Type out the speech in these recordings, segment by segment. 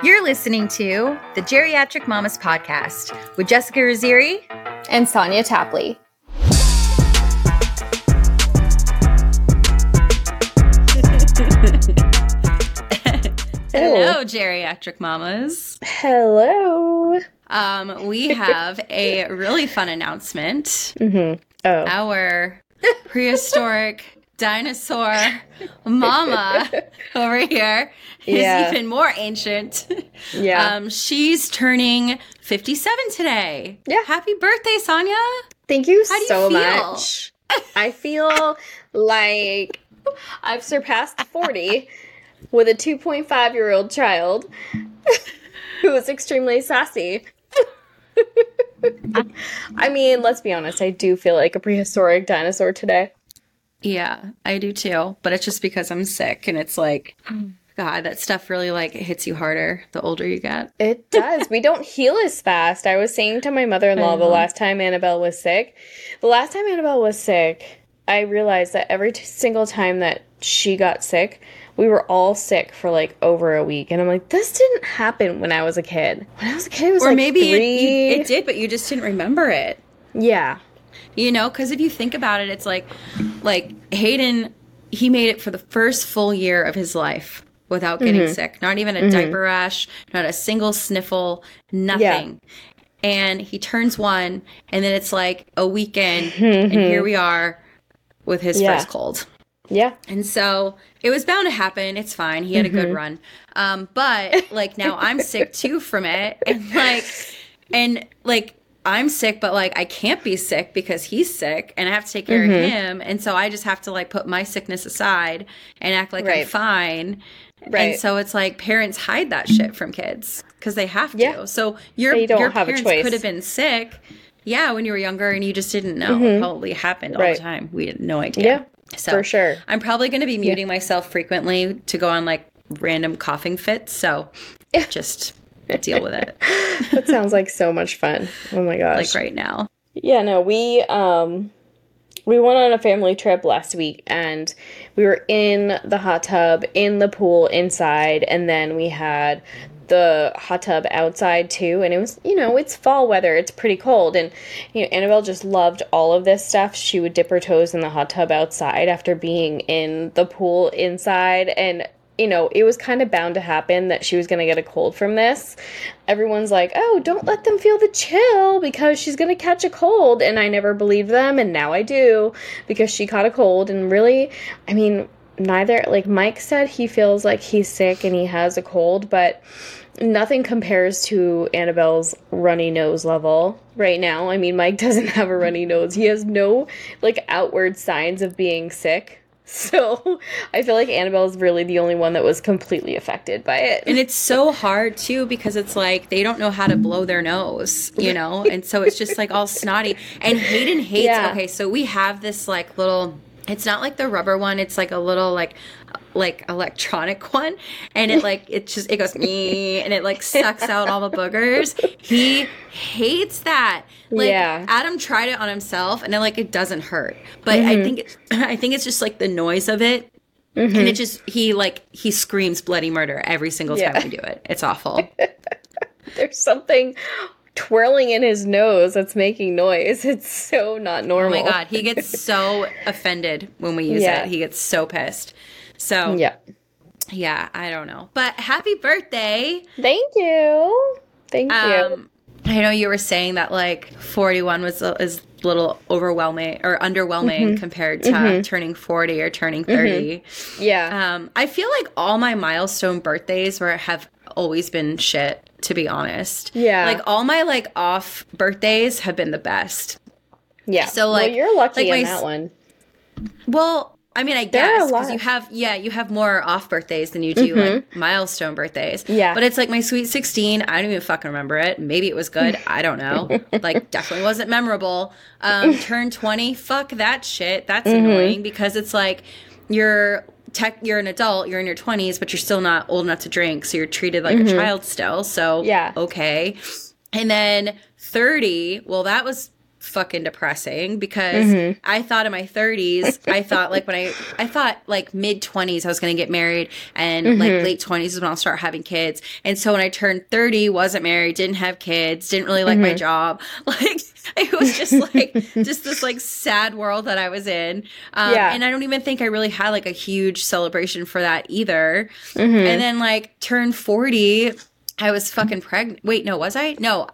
You're listening to the Geriatric Mamas Podcast with Jessica Raziri and Sonia Tapley. Hello, Geriatric Mamas. Hello. Um, we have a really fun announcement. Mm-hmm. Oh. Our prehistoric dinosaur mama over here is yeah. even more ancient. Yeah. Um, she's turning 57 today. Yeah. Happy birthday, Sonia. Thank you How so you much. I feel like I've surpassed 40 with a 2.5 year old child who is extremely sassy. I mean, let's be honest, I do feel like a prehistoric dinosaur today. Yeah, I do too. But it's just because I'm sick and it's like, mm. God, that stuff really like hits you harder the older you get. It does. we don't heal as fast. I was saying to my mother in law the last time Annabelle was sick, the last time Annabelle was sick, I realized that every t- single time that she got sick, we were all sick for like over a week. And I'm like, this didn't happen when I was a kid. When I was a kid, it was or like maybe three... it, you, it did, but you just didn't remember it. Yeah, you know, because if you think about it, it's like, like Hayden, he made it for the first full year of his life without getting mm-hmm. sick. Not even a mm-hmm. diaper rash, not a single sniffle, nothing. Yeah. And he turns one, and then it's like a weekend, mm-hmm. and here we are with his yeah. first cold. Yeah. And so it was bound to happen. It's fine. He had a good mm-hmm. run. Um, but like now I'm sick too from it. And like, and like I'm sick, but like I can't be sick because he's sick and I have to take care mm-hmm. of him. And so I just have to like put my sickness aside and act like right. I'm fine. Right. And so it's like parents hide that shit from kids because they have to. Yeah. So your your parents could have been sick, yeah, when you were younger and you just didn't know. Mm-hmm. Probably happened all right. the time. We had no idea. Yeah. So for sure. I'm probably going to be muting yeah. myself frequently to go on like random coughing fits. So just deal with it. that sounds like so much fun. Oh my gosh. Like right now. Yeah, no, we um we went on a family trip last week and we were in the hot tub, in the pool inside, and then we had the hot tub outside too and it was you know it's fall weather it's pretty cold and you know annabelle just loved all of this stuff she would dip her toes in the hot tub outside after being in the pool inside and you know, it was kind of bound to happen that she was going to get a cold from this. Everyone's like, oh, don't let them feel the chill because she's going to catch a cold. And I never believed them. And now I do because she caught a cold. And really, I mean, neither, like Mike said, he feels like he's sick and he has a cold, but nothing compares to Annabelle's runny nose level right now. I mean, Mike doesn't have a runny nose. He has no like outward signs of being sick. So I feel like Annabelle is really the only one that was completely affected by it. And it's so hard too because it's like they don't know how to blow their nose, you know? And so it's just like all snotty. And Hayden hates yeah. okay, so we have this like little it's not like the rubber one, it's like a little like like electronic one and it like it just it goes me and it like sucks out all the boogers he hates that like yeah. adam tried it on himself and it like it doesn't hurt but mm-hmm. i think it, i think it's just like the noise of it mm-hmm. and it just he like he screams bloody murder every single time yeah. we do it it's awful there's something twirling in his nose that's making noise. It's so not normal. Oh my god, he gets so offended when we use yeah. it. He gets so pissed. So yeah, yeah, I don't know, but happy birthday! Thank you, thank um, you. I know you were saying that like forty one was is a little overwhelming or underwhelming mm-hmm. compared to mm-hmm. turning forty or turning 30 mm-hmm. Yeah, um, I feel like all my milestone birthdays were have always been shit. To be honest, yeah, like all my like off birthdays have been the best. Yeah, so like well, you're lucky like in my, that one. Well, I mean, I guess because you have yeah, you have more off birthdays than you do mm-hmm. like milestone birthdays. Yeah, but it's like my sweet sixteen. I don't even fucking remember it. Maybe it was good. I don't know. like definitely wasn't memorable. Um, turn twenty. Fuck that shit. That's mm-hmm. annoying because it's like you're tech. You're an adult. You're in your twenties, but you're still not old enough to drink. So you're treated like mm-hmm. a child still. So yeah, okay. And then thirty. Well, that was fucking depressing because mm-hmm. I thought in my 30s, I thought like when I I thought like mid 20s I was going to get married and mm-hmm. like late 20s is when I'll start having kids. And so when I turned 30, wasn't married, didn't have kids, didn't really like mm-hmm. my job. Like it was just like just this like sad world that I was in. Um, yeah. and I don't even think I really had like a huge celebration for that either. Mm-hmm. And then like turned 40, I was fucking pregnant. Wait, no, was I? No.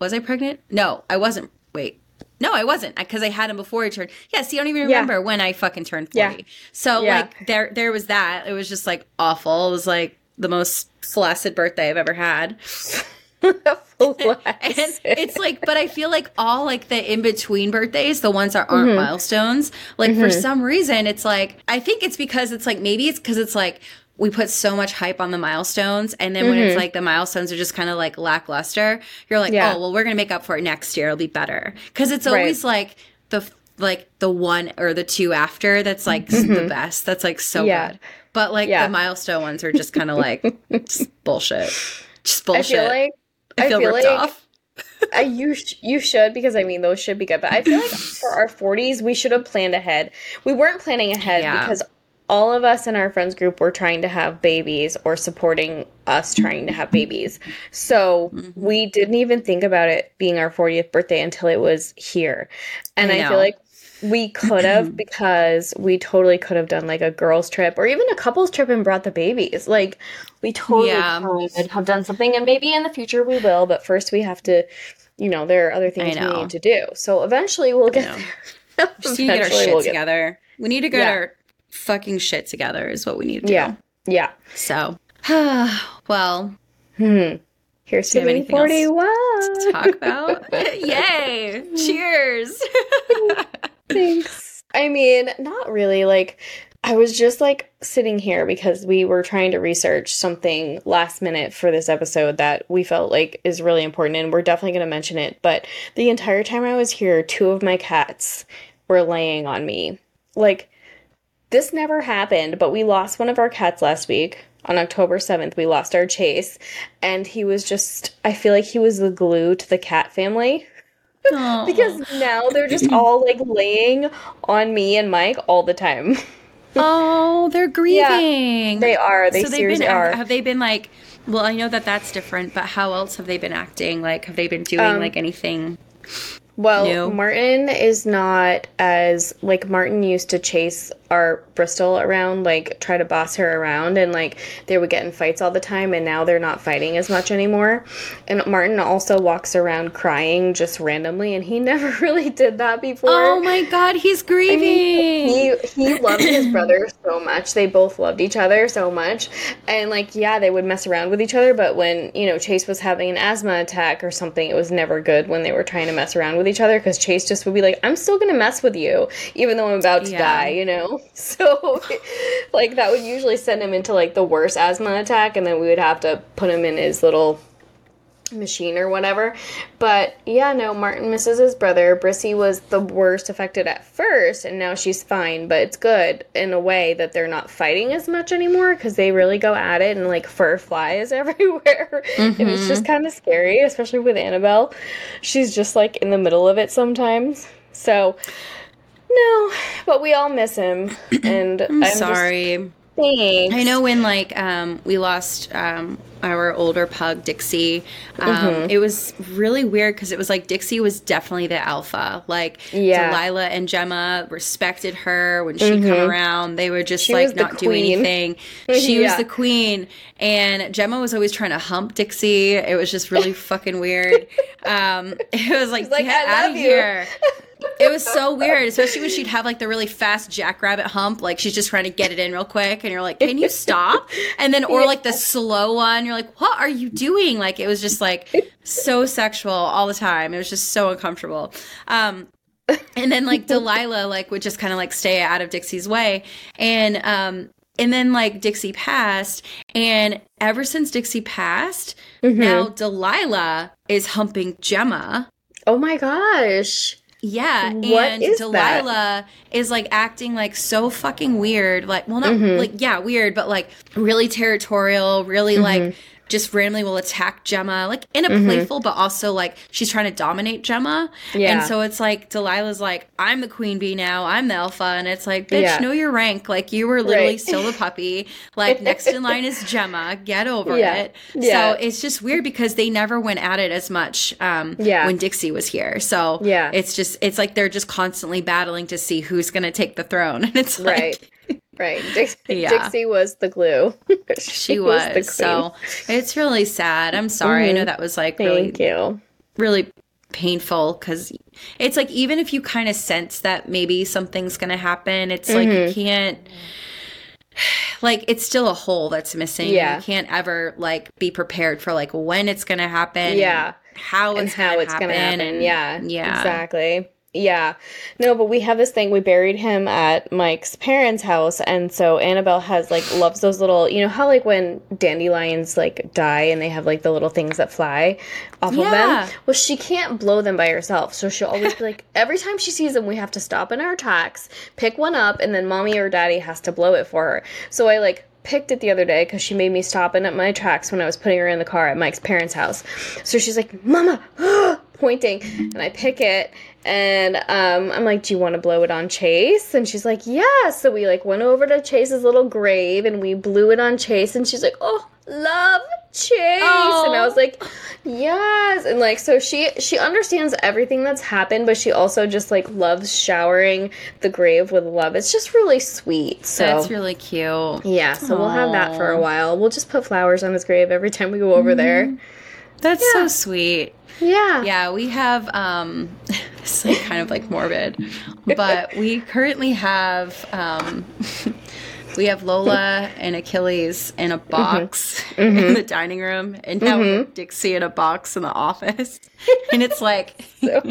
Was I pregnant? No, I wasn't. Wait. No, I wasn't because I had him before I turned. Yeah, see, I don't even remember yeah. when I fucking turned 40. Yeah. So yeah. like there there was that. It was just like awful. It was like the most flaccid birthday I've ever had. and it's like, but I feel like all like the in between birthdays, the ones that aren't mm-hmm. milestones, like mm-hmm. for some reason, it's like, I think it's because it's like, maybe it's because it's like, we put so much hype on the milestones and then mm-hmm. when it's mm-hmm. like the milestones are just kind of like lackluster you're like yeah. oh well we're gonna make up for it next year it'll be better because it's always right. like the like the one or the two after that's like mm-hmm. the best that's like so yeah. good but like yeah. the milestone ones are just kind of like just bullshit just bullshit i feel like i feel, I feel ripped like- off I, you sh- you should because I mean those should be good, but I feel like for our 40s we should have planned ahead. We weren't planning ahead yeah. because all of us in our friends group were trying to have babies or supporting us trying to have babies. So mm-hmm. we didn't even think about it being our 40th birthday until it was here. And I, I feel like we could have because we totally could have done like a girls trip or even a couples trip and brought the babies. Like we totally yeah. could have done something and maybe in the future we will, but first we have to, you know, there are other things we need to do. So eventually we'll get there. Just need to get our shit we'll together. We need to get yeah. our fucking shit together is what we need to do. Yeah. Yeah. So, well, hmm. Here's to 41. To talk about. Yay! Cheers. Thanks. I mean, not really. Like, I was just like sitting here because we were trying to research something last minute for this episode that we felt like is really important, and we're definitely going to mention it. But the entire time I was here, two of my cats were laying on me. Like, this never happened, but we lost one of our cats last week. On October 7th, we lost our Chase, and he was just, I feel like he was the glue to the cat family. because now they're just all like laying on me and Mike all the time. oh, they're grieving. Yeah, they are. They so seriously been, are. Have they been like? Well, I know that that's different, but how else have they been acting? Like, have they been doing um, like anything? Well? Martin is not as like Martin used to chase our Bristol around, like try to boss her around, and like they would get in fights all the time, and now they're not fighting as much anymore. And Martin also walks around crying just randomly, and he never really did that before. Oh my god, he's grieving. I mean, he he loved his brother so much. They both loved each other so much, and like yeah, they would mess around with each other. But when you know Chase was having an asthma attack or something, it was never good when they were trying to mess around with each other because Chase just would be like, "I'm still gonna mess with you, even though I'm about to yeah. die," you know. So, like, that would usually send him into like the worst asthma attack, and then we would have to put him in his little machine or whatever. But yeah, no, Martin misses his brother. Brissy was the worst affected at first, and now she's fine. But it's good in a way that they're not fighting as much anymore because they really go at it and like fur flies everywhere. Mm-hmm. and it's just mm-hmm. kind of scary, especially with Annabelle. She's just like in the middle of it sometimes. So no, but we all miss him, and I'm, I'm sorry. Just, Thanks. I know when like um, we lost um, our older pug Dixie, um, mm-hmm. it was really weird because it was like Dixie was definitely the alpha. Like yeah. Delilah and Gemma respected her when she mm-hmm. come around. They would just she like not do anything. She yeah. was the queen, and Gemma was always trying to hump Dixie. It was just really fucking weird. Um, it was like, like get out of here. it was so weird, especially when she'd have like the really fast jackrabbit hump, like she's just trying to get it in real quick, and you're like, "Can you stop?" And then, or like the slow one, you're like, "What are you doing?" Like it was just like so sexual all the time. It was just so uncomfortable. Um, and then like Delilah like would just kind of like stay out of Dixie's way, and um, and then like Dixie passed, and ever since Dixie passed, mm-hmm. now Delilah is humping Gemma. Oh my gosh. Yeah, what and is Delilah that? is like acting like so fucking weird. Like, well, not mm-hmm. like yeah, weird, but like really territorial, really mm-hmm. like just randomly will attack Gemma, like in a Mm-hmm. playful, but also like she's trying to dominate Gemma. Yeah. And so it's like Delilah's like, I'm the queen bee now, I'm the alpha. And it's like, bitch, Yeah. know your rank. Like you were literally Right. still the puppy. Like next in line is Gemma. Get over Yeah. it. Yeah. So it's just weird because they never went at it as much um, Yeah. when Dixie was here. So Yeah. it's just, it's like they're just constantly battling to see who's going to take the throne. And it's like, Right. Dix- Yeah. Dixie was the glue. she was. the queen. so it's really sad. I'm sorry. I know that was like really, Thank you. really painful because it's like even if you kind of sense that maybe something's going to happen, it's like Mm-hmm. you can't. Like it's still a hole that's missing. Yeah. You can't ever like be prepared for like when it's gonna happen. Yeah. How and how gonna it's happen, going to happen. and- yeah. Yeah. Exactly. Yeah. No, but we have this thing. We buried him at Mike's parents' house. And so Annabelle has like, loves those little, you know, how like when dandelions like die and they have like the little things that fly off Yeah. of them? Well, she can't blow them by herself. So she'll always be like, every time she sees them, we have to stop in our tracks, pick one up, and then mommy or daddy has to blow it for her. So I like, picked it the other day because she made me stop in at my tracks when I was putting her in the car at Mike's parents' house. So she's like, Mama, pointing, and I pick it, and um, I'm like, Do you want to blow it on Chase? And she's like, Yeah. So we like went over to Chase's little grave and we blew it on Chase, and she's like, Oh, love Chase. And I was like, Yes. And like, so she she understands everything that's happened, but she also just like loves showering the grave with love. It's just really sweet. So That's really cute. yeah, so we'll have that for a while. We'll just put flowers on his grave every time we go over there. That's so sweet. Yeah. Yeah, we have um it's like kind of like morbid. But we currently have um we have Lola and Achilles in a box in the dining room and now we have Dixie in a box in the office. And it's like So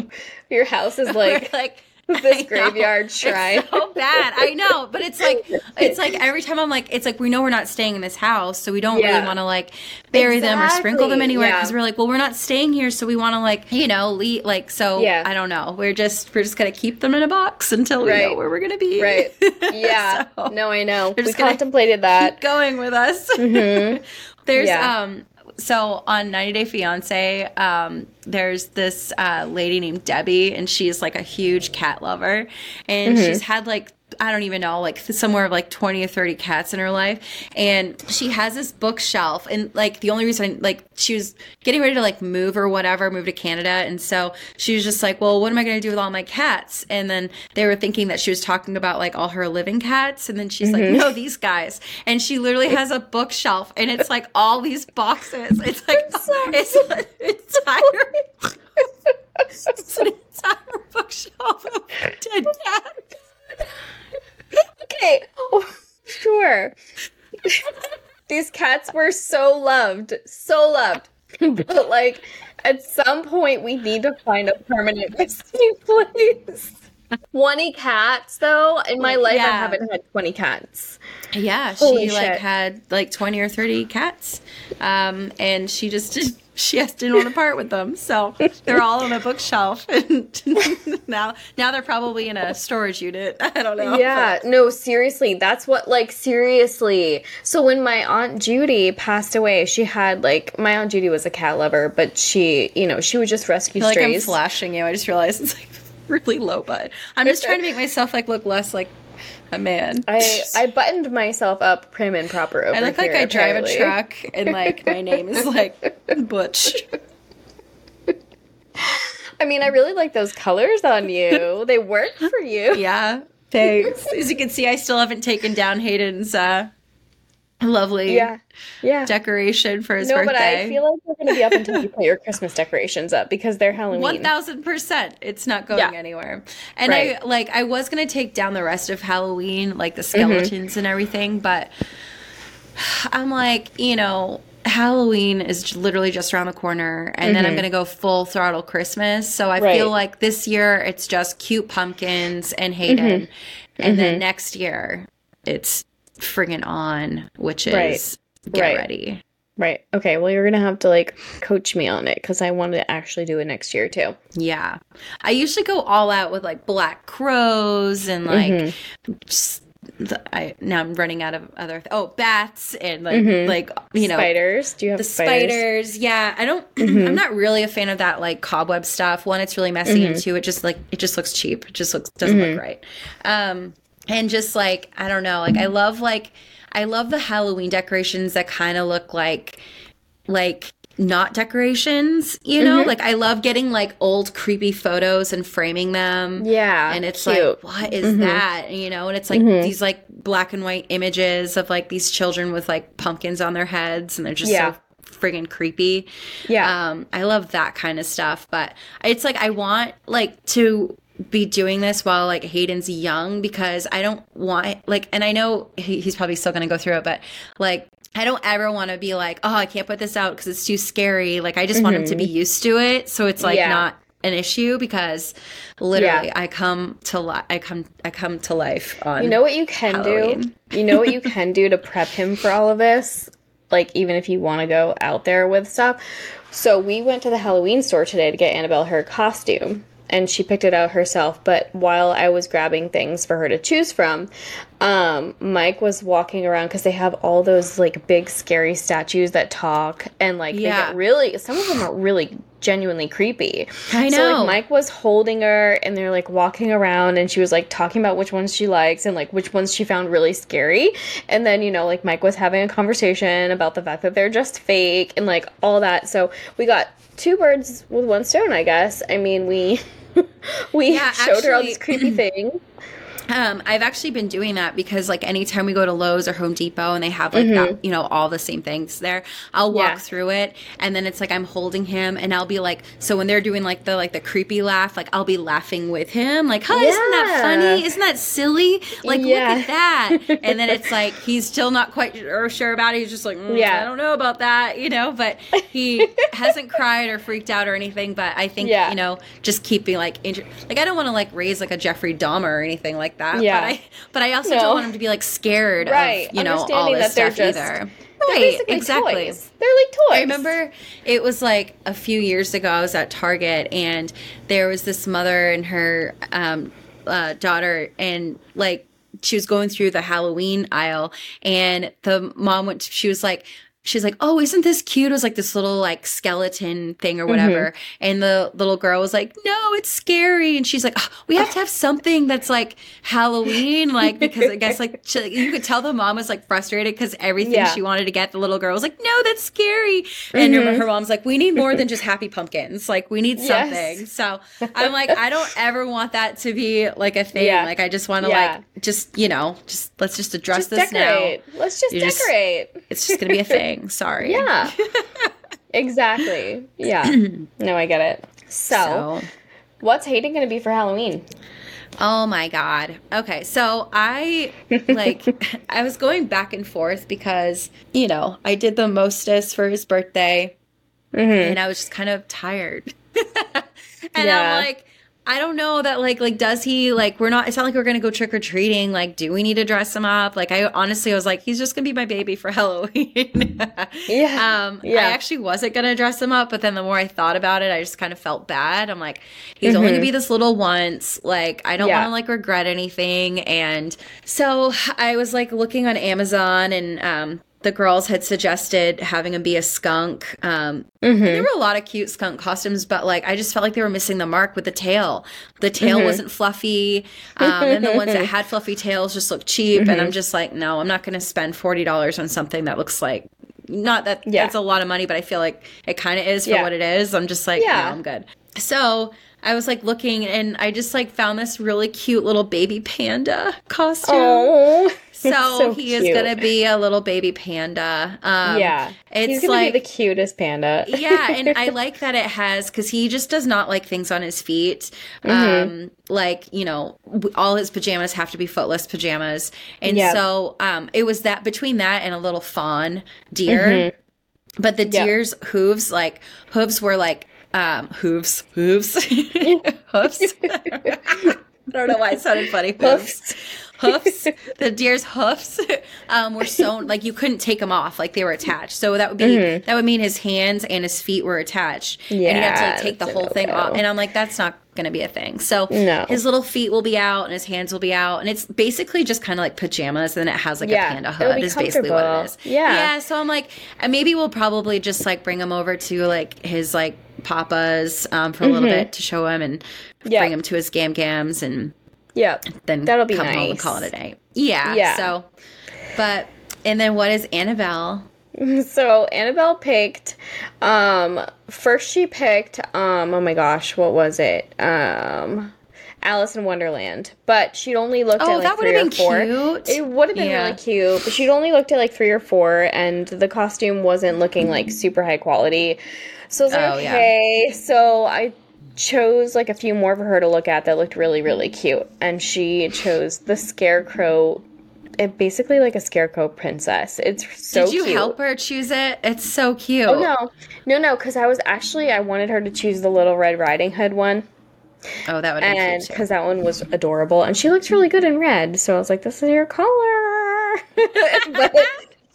your house is like like this know. graveyard shrine. so bad. I know, but it's like it's like every time I'm like it's like we know we're not staying in this house, so we don't Yeah. really want to like bury them or sprinkle them Exactly, anywhere yeah. because we're like, well, we're not staying here, so we want to like you know leave like so. Yeah. I don't know. We're just we're just gonna keep them in a box until we know Right. where we're gonna be. Right. Yeah. So, no, I know. We contemplated that. keep going with us. There's Yeah. um so on 90 Day Fiance, um, there's this uh, lady named Debbie, and she's like a huge cat lover, and she's had like I don't even know, like somewhere of like 20 or 30 cats in her life. And she has this bookshelf. And like the only reason, like, she was getting ready to like move or whatever, move to Canada. And so she was just like, well, what am I going to do with all my cats? And then they were thinking that she was talking about like all her living cats. And then she's like, mm-hmm. no, these guys. And she literally has a bookshelf and it's like all these boxes. It's like, it's an entire, it's an entire bookshelf of dead cats. Okay. Oh, sure. These cats were so loved. So loved. But like at some point we need to find a permanent resting place. 20 cats though. In my life I haven't had 20 cats. Yeah, she Holy like shit. had like twenty or thirty cats, um, and she just she just didn't want to part with them, so they're all on a bookshelf, and now now they're probably in a storage unit. I don't know. Yeah, no, seriously, that's what like seriously. So when my aunt Judy passed away, she had like my aunt Judy was a cat lover, but she, you know, she would just rescue feel like I'm strays. flashing you. I just realized it's like really low, but I'm just trying to make myself like look less like a man. I I buttoned myself up prim and proper over I look like here, I drive a truck, and like my name is like Butch. I mean, I really like those colors on you. they work for you. Yeah, thanks. As you can see, I still haven't taken down Hayden's uh, lovely Yeah. Yeah. decoration for his no, birthday. but I feel like we're gonna be up until you put your Christmas decorations up because they're Halloween. One thousand percent, it's not going Yeah. anywhere. And Right. I like, I was gonna take down the rest of Halloween, like the Mm-hmm. skeletons and everything, but I'm like, you know, Halloween is literally just around the corner, and then I'm gonna go full throttle Christmas. So I Mm-hmm. Right. feel like this year it's just cute pumpkins and Hayden, Mm-hmm. and then next year it's friggin' on, which is Right. get Right. ready. Right. Okay. Well, you're gonna have to like coach me on it because I want to actually do it next year too. Yeah. I usually go all out with like black crows and like Mm-hmm. s- I now I'm running out of other. Th- oh, bats and like mm-hmm. like you know spiders. Do you have the spiders? spiders? Yeah, I don't. Mm-hmm. I'm not really a fan of that like cobweb stuff. One, it's really messy, and mm-hmm. two, it just like it just looks cheap. It just looks doesn't look mm-hmm. right. Um, and just like I don't know, like I love like I love the Halloween decorations that kind of look like like not decorations, you know? Mm-hmm. Like I love getting like old creepy photos and framing them. Yeah. And it's cute. like, what is mm-hmm. that? You know, and it's like mm-hmm. these like black and white images of like these children with like pumpkins on their heads and they're just yeah. so friggin' creepy. Yeah. Um, I love that kind of stuff. But it's like I want like to be doing this while like Hayden's young because I don't want like and I know he, he's probably still going to go through it but like I don't ever want to be like oh I can't put this out because it's too scary like I just mm-hmm. want him to be mm-hmm. used to it so it's like yeah. not an issue because literally yeah. I come to li- I come I come to life on You know what you can Halloween. do? You know what you can do to prep him for all of this? Like even if you want to go out there with stuff. So we went to the Halloween store today to get Annabelle her costume and she picked it out herself. But while I was grabbing things for her to choose from, um, Mike was walking around because they have all those like big scary statues that talk and like yeah. they get really some of them are really genuinely creepy. I know. So like Mike was holding her and they're like walking around and she was like talking about which ones she likes and like which ones she found really scary. And then, you know, like Mike was having a conversation about the fact that they're just fake and like all that. So we got two birds with one stone, I guess. I mean, we we yeah, showed actually, her all these creepy things. Um, I've actually been doing that because like anytime we go to Lowe's or Home Depot and they have like mm-hmm. that, you know, all the same things there, I'll walk yeah. through it and then it's like I'm holding him and I'll be like, so when they're doing like the like the creepy laugh, like I'll be laughing with him, like, oh, yeah. isn't that funny? Isn't that silly? Like, yeah. look at that. and then it's like he's still not quite sure about it. He's just like, mm, yeah, I don't know about that, you know. But he hasn't cried or freaked out or anything. But I think you know, just keeping like, inter- like I don't want to like raise like a Jeffrey Dahmer or anything like that. Yeah. But I, but I also no. don't want them to be like scared right. of, you know, all this stuff just, either. Right, exactly. Toys. They're like toys. I remember it was like a few years ago. I was at Target and there was this mother and her um, uh, daughter, and like she was going through the Halloween aisle, and the mom went. To, she was like, she's like, "Oh, isn't this cute?" It was like this little like skeleton thing or whatever. Mm-hmm. And the little girl was like, "No, it's scary." And she's like, oh, "We have to have something that's like Halloween, like because I guess like she, you could tell the mom was like frustrated because everything yeah. she wanted to get, the little girl was like, "No, that's scary." And mm-hmm. her, mom's like, "We need more than just happy pumpkins. Like we need something." Yes. So I'm like, I don't ever want that to be like a thing. Yeah. Like I just want to yeah. like just you know just let's just address just this decorate. now. Let's just You're decorate. Just, it's just gonna be a thing thing. Sorry. Yeah. exactly. Yeah. no, I get it. So, so, what's Hayden going to be for Halloween? Oh my god. Okay, so I like I was going back and forth because, you know, I did the mostest for his birthday mm-hmm. and I was just kind of tired. and yeah. I'm like I don't know that like like does he like we're not it's not like we're gonna go trick or treating like do we need to dress him up like I honestly I was like he's just gonna be my baby for Halloween yeah um yeah I actually wasn't gonna dress him up but then the more I thought about it I just kind of felt bad I'm like he's mm-hmm. only gonna mm-hmm. be this little once like I don't yeah. want to like regret anything and so I was like looking on Amazon and um the girls had suggested having him be a skunk. Um, mm-hmm. There were a lot of cute skunk costumes, but like I just felt like they were missing the mark with the tail. The tail mm-hmm. wasn't fluffy, um, and the ones that had fluffy tails just looked cheap. Mm-hmm. And I'm mm-hmm. just like, no, I'm not going to spend forty dollars on something that looks like. Not that yeah. that's a lot of money, but I feel like it kind of is for yeah. what it is. I'm just like, yeah, no, I'm good. So I was like looking and I just like found this really cute little baby panda costume. Oh. So, so he cute. is gonna be a little baby panda. Um, yeah, it's he's gonna like, be the cutest panda. yeah, and I like that it has because he just does not like things on his feet. Mm-hmm. Um, like you know, all his pajamas have to be footless pajamas, and yep. so um, it was that between that and a little fawn deer. Mm-hmm. But the deer's yep. hooves, like hooves, were like um, hooves, hooves, hoofs. I don't know why it sounded funny. Hoofs hoofs, the deer's hoofs, um, were sewn like you couldn't take them off, like they were attached. So that would be mm-hmm. that would mean his hands and his feet were attached, yeah, and you have to like, take the whole thing off. And I'm like, that's not going to be a thing. So no. his little feet will be out and his hands will be out, and it's basically just kind of like pajamas. And then it has like yeah, a panda hood. Is basically what it is. Yeah, yeah. So I'm like, maybe we'll probably just like bring him over to like his like papa's um, for a mm-hmm. little bit to show him and yeah. bring him to his gam gams and yeah, then that'll be come nice. home and call it a day. Yeah, yeah. So, but and then what is Annabelle? So Annabelle picked um first she picked um oh my gosh, what was it? Um Alice in Wonderland, but she'd only looked oh, at like three or four. Cute. It would have been yeah. really cute, but she'd only looked at like three or four, and the costume wasn't looking like super high quality. So I was like, oh, okay. Yeah. So I chose like a few more for her to look at that looked really really mm. cute. And she chose the scarecrow it basically like a scarecrow princess. It's so cute. did you cute. help her choose it? It's so cute. Oh no. No no because i was actually i wanted her to choose the little red riding hood one. Oh that would and because that one was adorable. And she looks really good in red. So i was like this is your color. But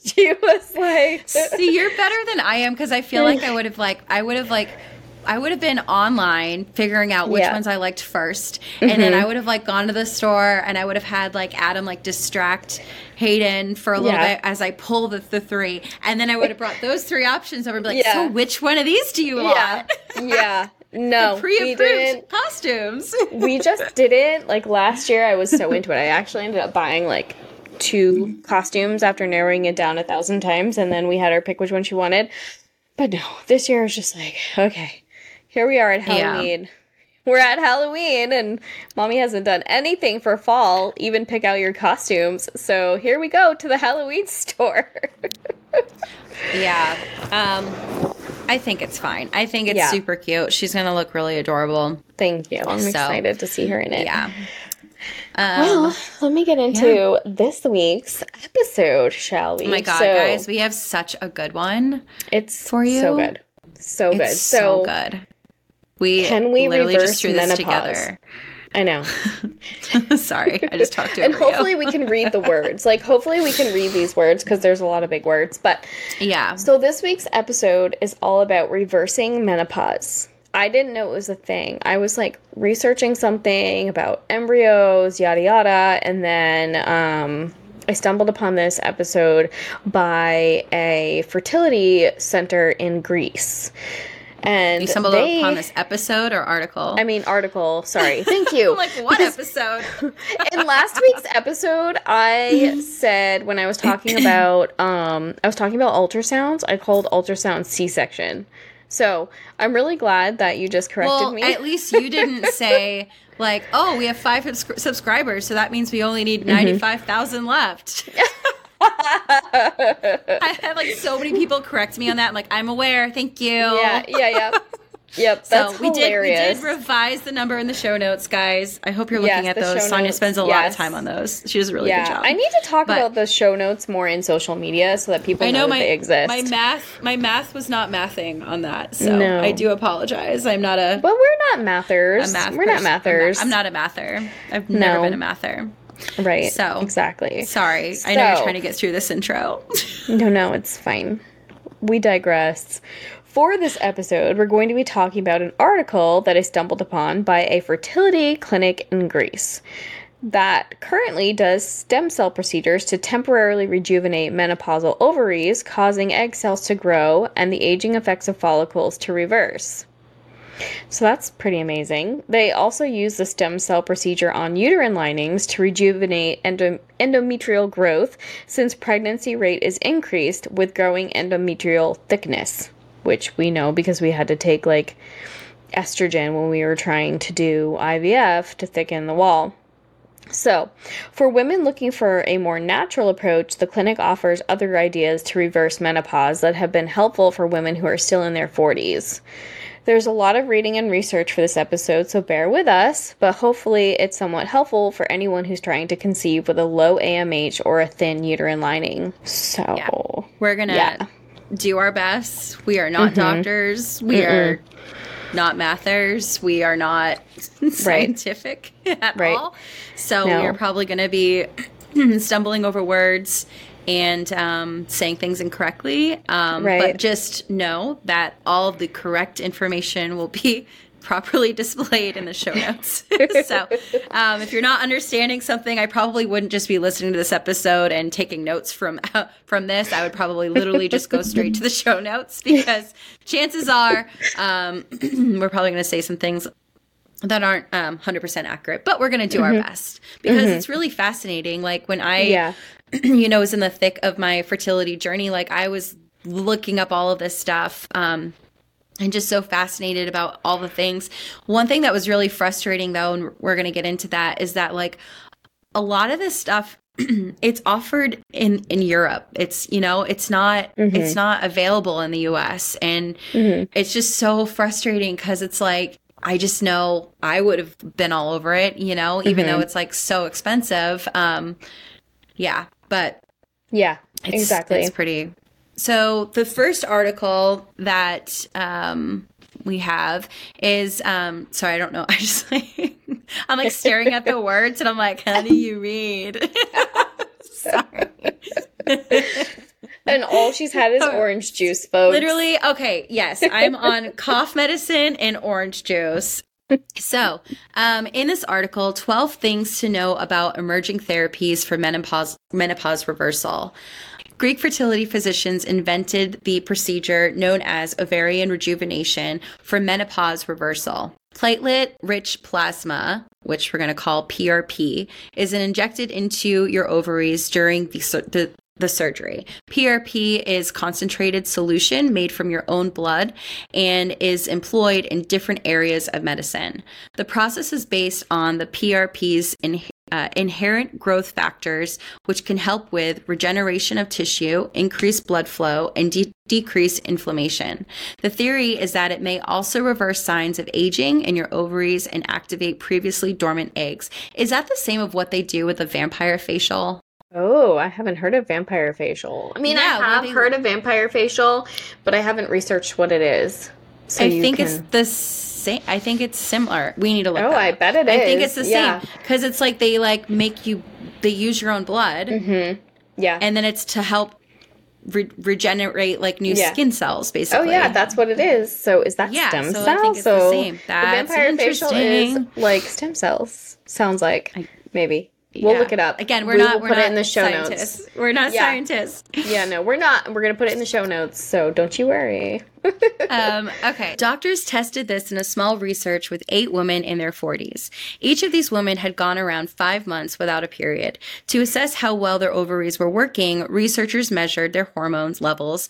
she was like see you're better than i am because i feel like i would have like i would have like I would have been online figuring out which yeah. ones I liked 1st mm-hmm. and then mm-hmm. I would have like gone to the store and I would have had like Adam like distract Hayden for a little yeah. bit as I pull the, the three, and then I would have brought those three options over and be like, yeah. so which one of these do you want? Yeah. No, pre-approved costumes. we just didn't. Like last year, I was so into it. I actually ended up buying like two costumes after narrowing it down a thousand times, and then we had her pick which one she wanted. But no, this year I was just like, okay, here we are at Halloween. Yeah. We're at Halloween and mommy hasn't done anything for fall, even pick out your costumes. So here we go to the Halloween store. yeah. Um I think it's fine. I think it's yeah. super cute. She's going to look really adorable. Thank you. I'm so, excited to see her in it. Yeah. Um, well, let me get into yeah. this week's episode, shall we? Oh my god, so, guys, we have such a good one. It's for you. So good. So good. It's so, so good. We can we literally just threw menopause? this together. I know. Sorry, I just talked to And hopefully we can read the words. Like hopefully we can read these words because there's a lot of big words. But yeah. So this week's episode is all about reversing menopause. I didn't know it was a thing. I was like researching something about embryos, yada yada, and then um, I stumbled upon this episode by a fertility center in Greece. And you stumbled they, upon this episode or article? I mean, article. Sorry. Thank you. like, what because episode? in last week's episode, I said when I was talking about, um, I was talking about ultrasounds, I called ultrasound C section. So I'm really glad that you just corrected well, me. At least you didn't say like, "Oh, we have five subscribers, so that means we only need mm-hmm. ninety five thousand left." I have like so many people correct me on that. I'm like, I'm aware. Thank you. Yeah, yeah, yeah. Yep, that's so we hilarious. did we did revise the number in the show notes, guys. I hope you're looking yes, at those. Sonia notes, spends a yes. lot of time on those. She does a really yeah. good job. I need to talk but, about the show notes more in social media so that people I know, know my, they exist. My math my math was not mathing on that. So no. I do apologize. I'm not a But we're not mathers. Math we're person. not mathers. I'm not, I'm not a mather. I've no. never been a mather. Right. So exactly. Sorry. So, I know you're trying to get through this intro. no, no, it's fine. We digress. For this episode, we're going to be talking about an article that I stumbled upon by a fertility clinic in Greece that currently does stem cell procedures to temporarily rejuvenate menopausal ovaries, causing egg cells to grow and the aging effects of follicles to reverse. So that's pretty amazing. They also use the stem cell procedure on uterine linings to rejuvenate endo- endometrial growth since pregnancy rate is increased with growing endometrial thickness which we know because we had to take like estrogen when we were trying to do IVF to thicken the wall. So, for women looking for a more natural approach, the clinic offers other ideas to reverse menopause that have been helpful for women who are still in their 40s. There's a lot of reading and research for this episode, so bear with us, but hopefully it's somewhat helpful for anyone who's trying to conceive with a low AMH or a thin uterine lining. So, yeah. we're going to yeah do our best. We are not mm-hmm. doctors. We Mm-mm. are not mathers. We are not scientific at Right. all. So No. we are probably going to be stumbling over words and um, saying things incorrectly. Um, Right. But just know that all of the correct information will be properly displayed in the show notes. so um, if you're not understanding something, I probably wouldn't just be listening to this episode and taking notes from from this. I would probably literally just go straight to the show notes because chances are um, we're probably going to say some things that aren't um, 100% accurate, but we're going to do our best because it's really fascinating. Like when I, Yeah. you know, was in the thick of my fertility journey, like I was looking up all of this stuff. Um, and just so fascinated about all the things. One thing that was really frustrating though, and we're going to get into that, is that like a lot of this stuff it's offered in in Europe. It's you know, it's not it's not available in the US and it's just so frustrating cuz it's like I just know I would have been all over it, you know, even though it's like so expensive. Um yeah, but Yeah. it's, exactly. It's pretty. So the first article that um, we have is um, sorry, I don't know. I just like I'm like staring at the words and I'm like, how do you read? sorry. And all she's had is orange juice, folks. Literally, okay, yes, I'm on cough medicine and orange juice. So, um, in this article, 12 things to know about emerging therapies for menopause, menopause reversal. Greek fertility physicians invented the procedure known as ovarian rejuvenation for menopause reversal. Platelet rich plasma, which we're going to call PRP, is injected into your ovaries during the, the the surgery. PRP is concentrated solution made from your own blood and is employed in different areas of medicine. The process is based on the PRP's in, uh, inherent growth factors, which can help with regeneration of tissue, increase blood flow, and de- decrease inflammation. The theory is that it may also reverse signs of aging in your ovaries and activate previously dormant eggs. Is that the same of what they do with the vampire facial? Oh, I haven't heard of vampire facial. I mean, Yeah, I have they- heard of vampire facial, but I haven't researched what it is. So I think can- it's the same. I think it's similar. We need to look. Oh, that I up. bet it I think it's the Yeah. same because it's like they like make you. They use your own blood, Mm-hmm. Yeah. and then it's to help re- regenerate like new Yeah. skin cells, basically. oh yeah, that's what it is. So is that Yeah, stem so I cells? think it's the same. That's the vampire facial is like stem cells. Sounds like maybe. We'll Yeah. look it up. Again, we're We not. We're put not it in the show scientists. notes. We're not Yeah. scientists. Yeah, no, we're not. We're gonna put it in the show notes, so don't you worry. um, okay. Doctors tested this in a small research with eight women in their 40s. Each of these women had gone around five months without a period. To assess how well their ovaries were working, researchers measured their hormones levels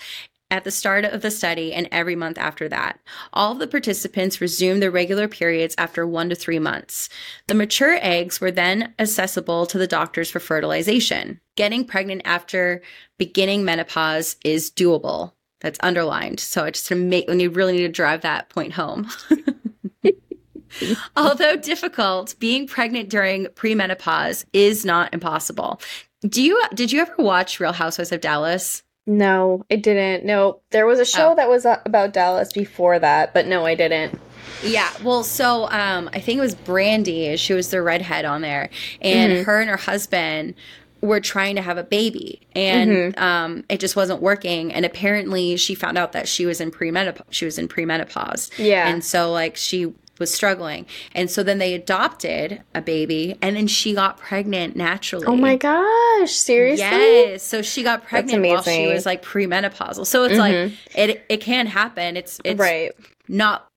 at the start of the study and every month after that. All of the participants resumed their regular periods after one to three months. The mature eggs were then accessible to the doctors for fertilization. Getting pregnant after beginning menopause is doable. That's underlined. So I just make when you really need to drive that point home. Although difficult, being pregnant during premenopause is not impossible. Do you did you ever watch Real Housewives of Dallas? No, I didn't. No, there was a show Oh. that was uh, about Dallas before that, but no, I didn't. Yeah, well, so um, I think it was Brandi. She was the redhead on there, and her and her husband were trying to have a baby, and um, it just wasn't working. And apparently, she found out that she was in premenopause. She was in premenopause. Yeah. and so like she was struggling, and so then they adopted a baby, and then she got pregnant naturally. Oh my gosh, seriously? Yes, so she got pregnant while she was like premenopausal. So it's like it it can happen. It's it's Right. not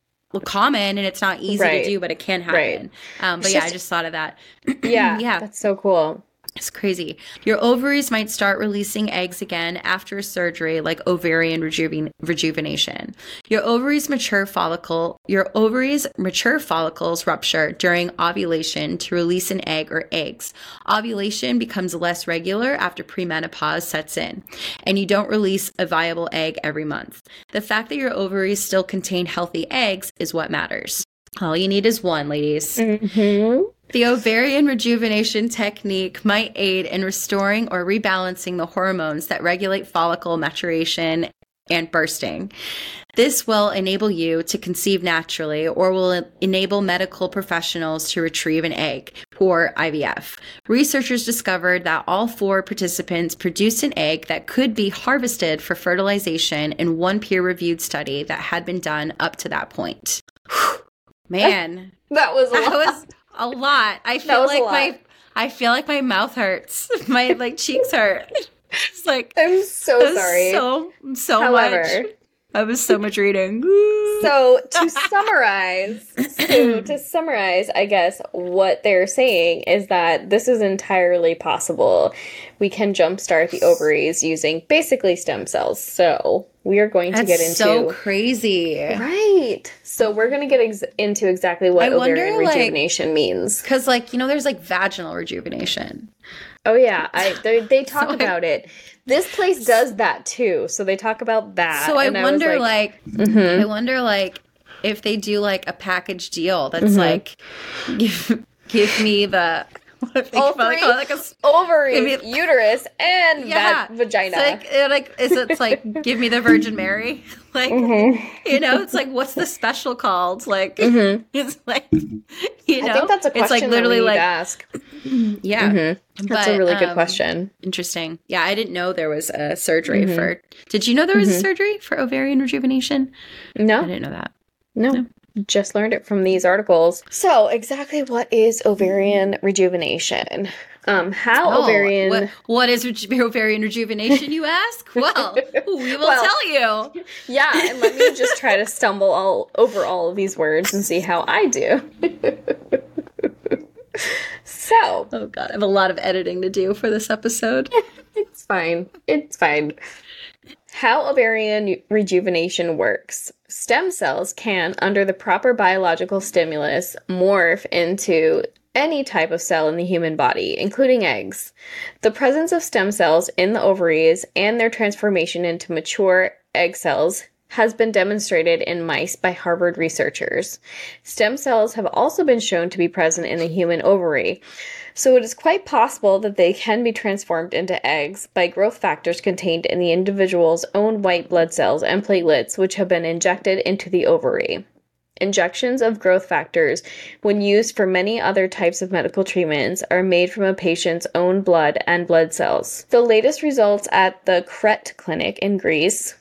common and it's not easy Right. to do, but it can happen. Right. Um, but It's yeah, I just- just thought of that. Yeah. Yeah. That's so cool. It's crazy. Your ovaries might start releasing eggs again after surgery, like ovarian rejuven- rejuvenation. Your ovaries mature follicle, your ovaries mature follicles rupture during ovulation to release an egg or eggs. Ovulation becomes less regular after premenopause sets in, and you don't release a viable egg every month. The fact that your ovaries still contain healthy eggs is what matters. All you need is one, ladies. Mm-hmm. The ovarian rejuvenation technique might aid in restoring or rebalancing the hormones that regulate follicle maturation and bursting. This will enable you to conceive naturally or will enable medical professionals to retrieve an egg or IVF. Researchers discovered that all four participants produced an egg that could be harvested for fertilization in one peer reviewed study that had been done up to that point. Man, that was a lot. was a lot. I feel like my I feel like my mouth hurts. My like cheeks hurt. It's like I'm so sorry. So so However, much. I was so much reading. So to summarize, so to summarize, I guess what they're saying is that this is entirely possible. We can jumpstart the ovaries using basically stem cells. So we are going to That's get into so crazy. right. So we're going to get ex- into exactly what I wonder, ovarian like- rejuvenation means. Because like you know, there's like vaginal rejuvenation. Oh yeah, I they, they talk So I- about it. This place does that too. So they talk about that. So I and was wonder, like, mhm. I wonder, like, if they do like a package deal that's Mm-hmm. like, give, give me the what if they All three? it like a Maybe- uterus, and yeah va- vagina. It's like, like is it like give me the Virgin Mary? Like Mm-hmm. you know, it's like what's the special called? Like it's like you know, I think that's a question it's like literally like ask. yeah. Mhm. That's But, a really good um, question. Interesting. Yeah, I didn't know there was a surgery Mm-hmm. for. Did you know there was a surgery for ovarian rejuvenation? No, I didn't know that. no, just learned it from these articles. So, exactly what is ovarian rejuvenation? Um, how Oh, ovarian? What, what is ovarian rejuvenation, you ask? Well, we will Well- tell you. Yeah, and let me just try to stumble all over all of these words and see how I do. so, Oh god, I have a lot of editing to do for this episode. It's fine. It's fine. How ovarian rejuvenation works. Stem cells can, under the proper biological stimulus, morph into any type of cell in the human body, including eggs. The presence of stem cells in the ovaries and their transformation into mature egg cells has been demonstrated in mice by Harvard researchers. Stem cells have also been shown to be present in the human ovary. So it is quite possible that they can be transformed into eggs by growth factors contained in the individual's own white blood cells and platelets, which have been injected into the ovary. Injections of growth factors, when used for many other types of medical treatments, are made from a patient's own blood and blood cells. The latest results at the Crete Clinic in Greece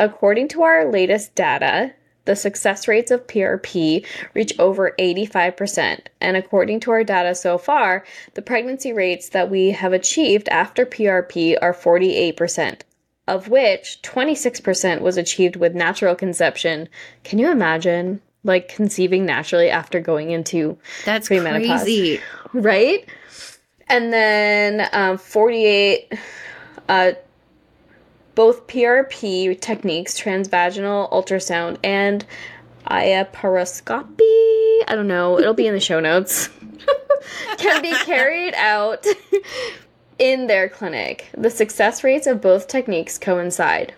According to our latest data, the success rates of PRP reach over 85%. And according to our data so far, the pregnancy rates that we have achieved after PRP are 48%, of which 26% was achieved with natural conception. Can you imagine? Like conceiving naturally after going into That's Premenopause. crazy. right? And then um, 48, uh, both PRP techniques, transvaginal ultrasound, and laparoscopy, I don't know, it'll be in the show notes, can be carried out in their clinic. The success rates of both techniques coincide.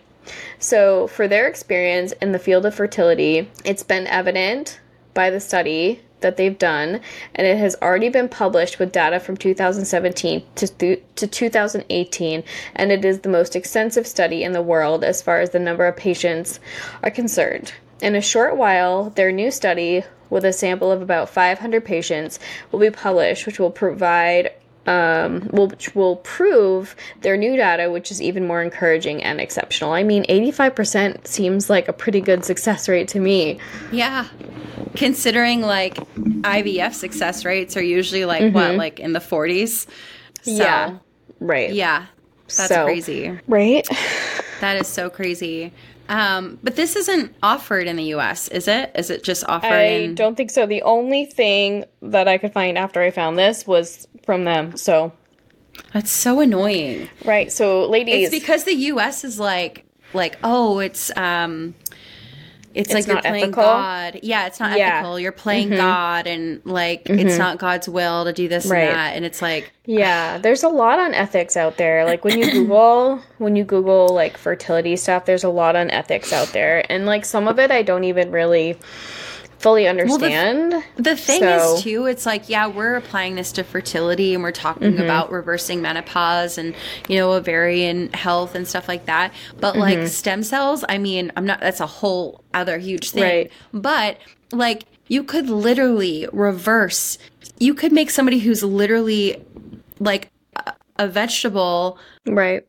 So, for their experience in the field of fertility, it's been evident by the study that they've done, and it has already been published with data from 2017 to, th- to 2018, and it is the most extensive study in the world as far as the number of patients are concerned. In a short while, their new study with a sample of about 500 patients will be published, which will provide um, will, which will prove their new data, which is even more encouraging and exceptional. I mean, 85% seems like a pretty good success rate to me. Yeah. Considering like IVF success rates are usually like what, like in the 40s? So, Mm-hmm. yeah. Right. Yeah. That's So- crazy. Right? That is so crazy. Um, but this isn't offered in the US, is it? Is it just offered I in don't think so. The only thing that I could find after I found this was from them. So, That's so annoying. right. So, ladies, It's because the US is like like, oh, it's um it's, like you're playing ethical? God. Yeah, it's not Yeah. Mm-hmm. ethical. You're playing God and like it's not God's will to do this Right. and that. And it's like Yeah, there's a lot on ethics out there. Like when you Google, when you Google like fertility stuff, there's a lot on ethics out there. And like some of it I don't even really fully understand. Well, the, the, thing so. is too, it's like, yeah, we're applying this to fertility and we're talking mm-hmm. about reversing menopause and, you know, ovarian health and stuff like that. But mm-hmm. like stem cells, I mean, I'm not that's a whole other huge thing. Right. But like you could literally reverse you could make somebody who's literally like a, a vegetable right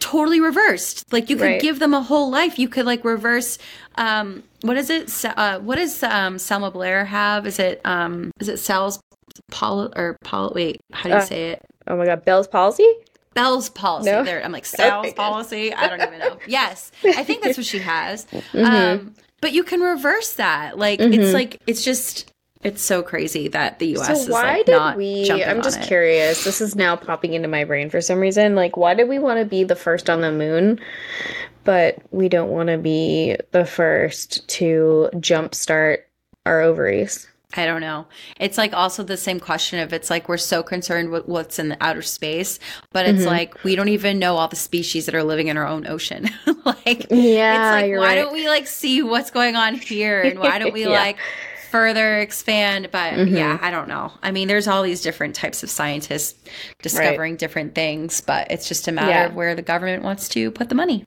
totally reversed. Like you could right. give them a whole life. You could like reverse. Um, what is it? Uh, what does um, Selma Blair have? Is it um, is it cells Paul or Paul? Wait, how do you uh, say it? Oh my God, Bell's palsy. Bell's policy. No? There, I'm like Sal's policy. I don't even know. yes, I think that's what she has. Mm-hmm. Um, but you can reverse that. Like mm-hmm. it's like it's just it's so crazy that the U.S. Is so why like did we? I'm just curious. This is now popping into my brain for some reason. Like, why did we want to be the first on the moon, but we don't want to be the first to jumpstart our ovaries? I don't know. It's like also the same question of it's like we're so concerned with what's in the outer space, but it's mm-hmm. like we don't even know all the species that are living in our own ocean. like, yeah, it's like why right. don't we like see what's going on here, and why don't we yeah. like further expand but mm-hmm. yeah i don't know i mean there's all these different types of scientists discovering right. different things but it's just a matter yeah. of where the government wants to put the money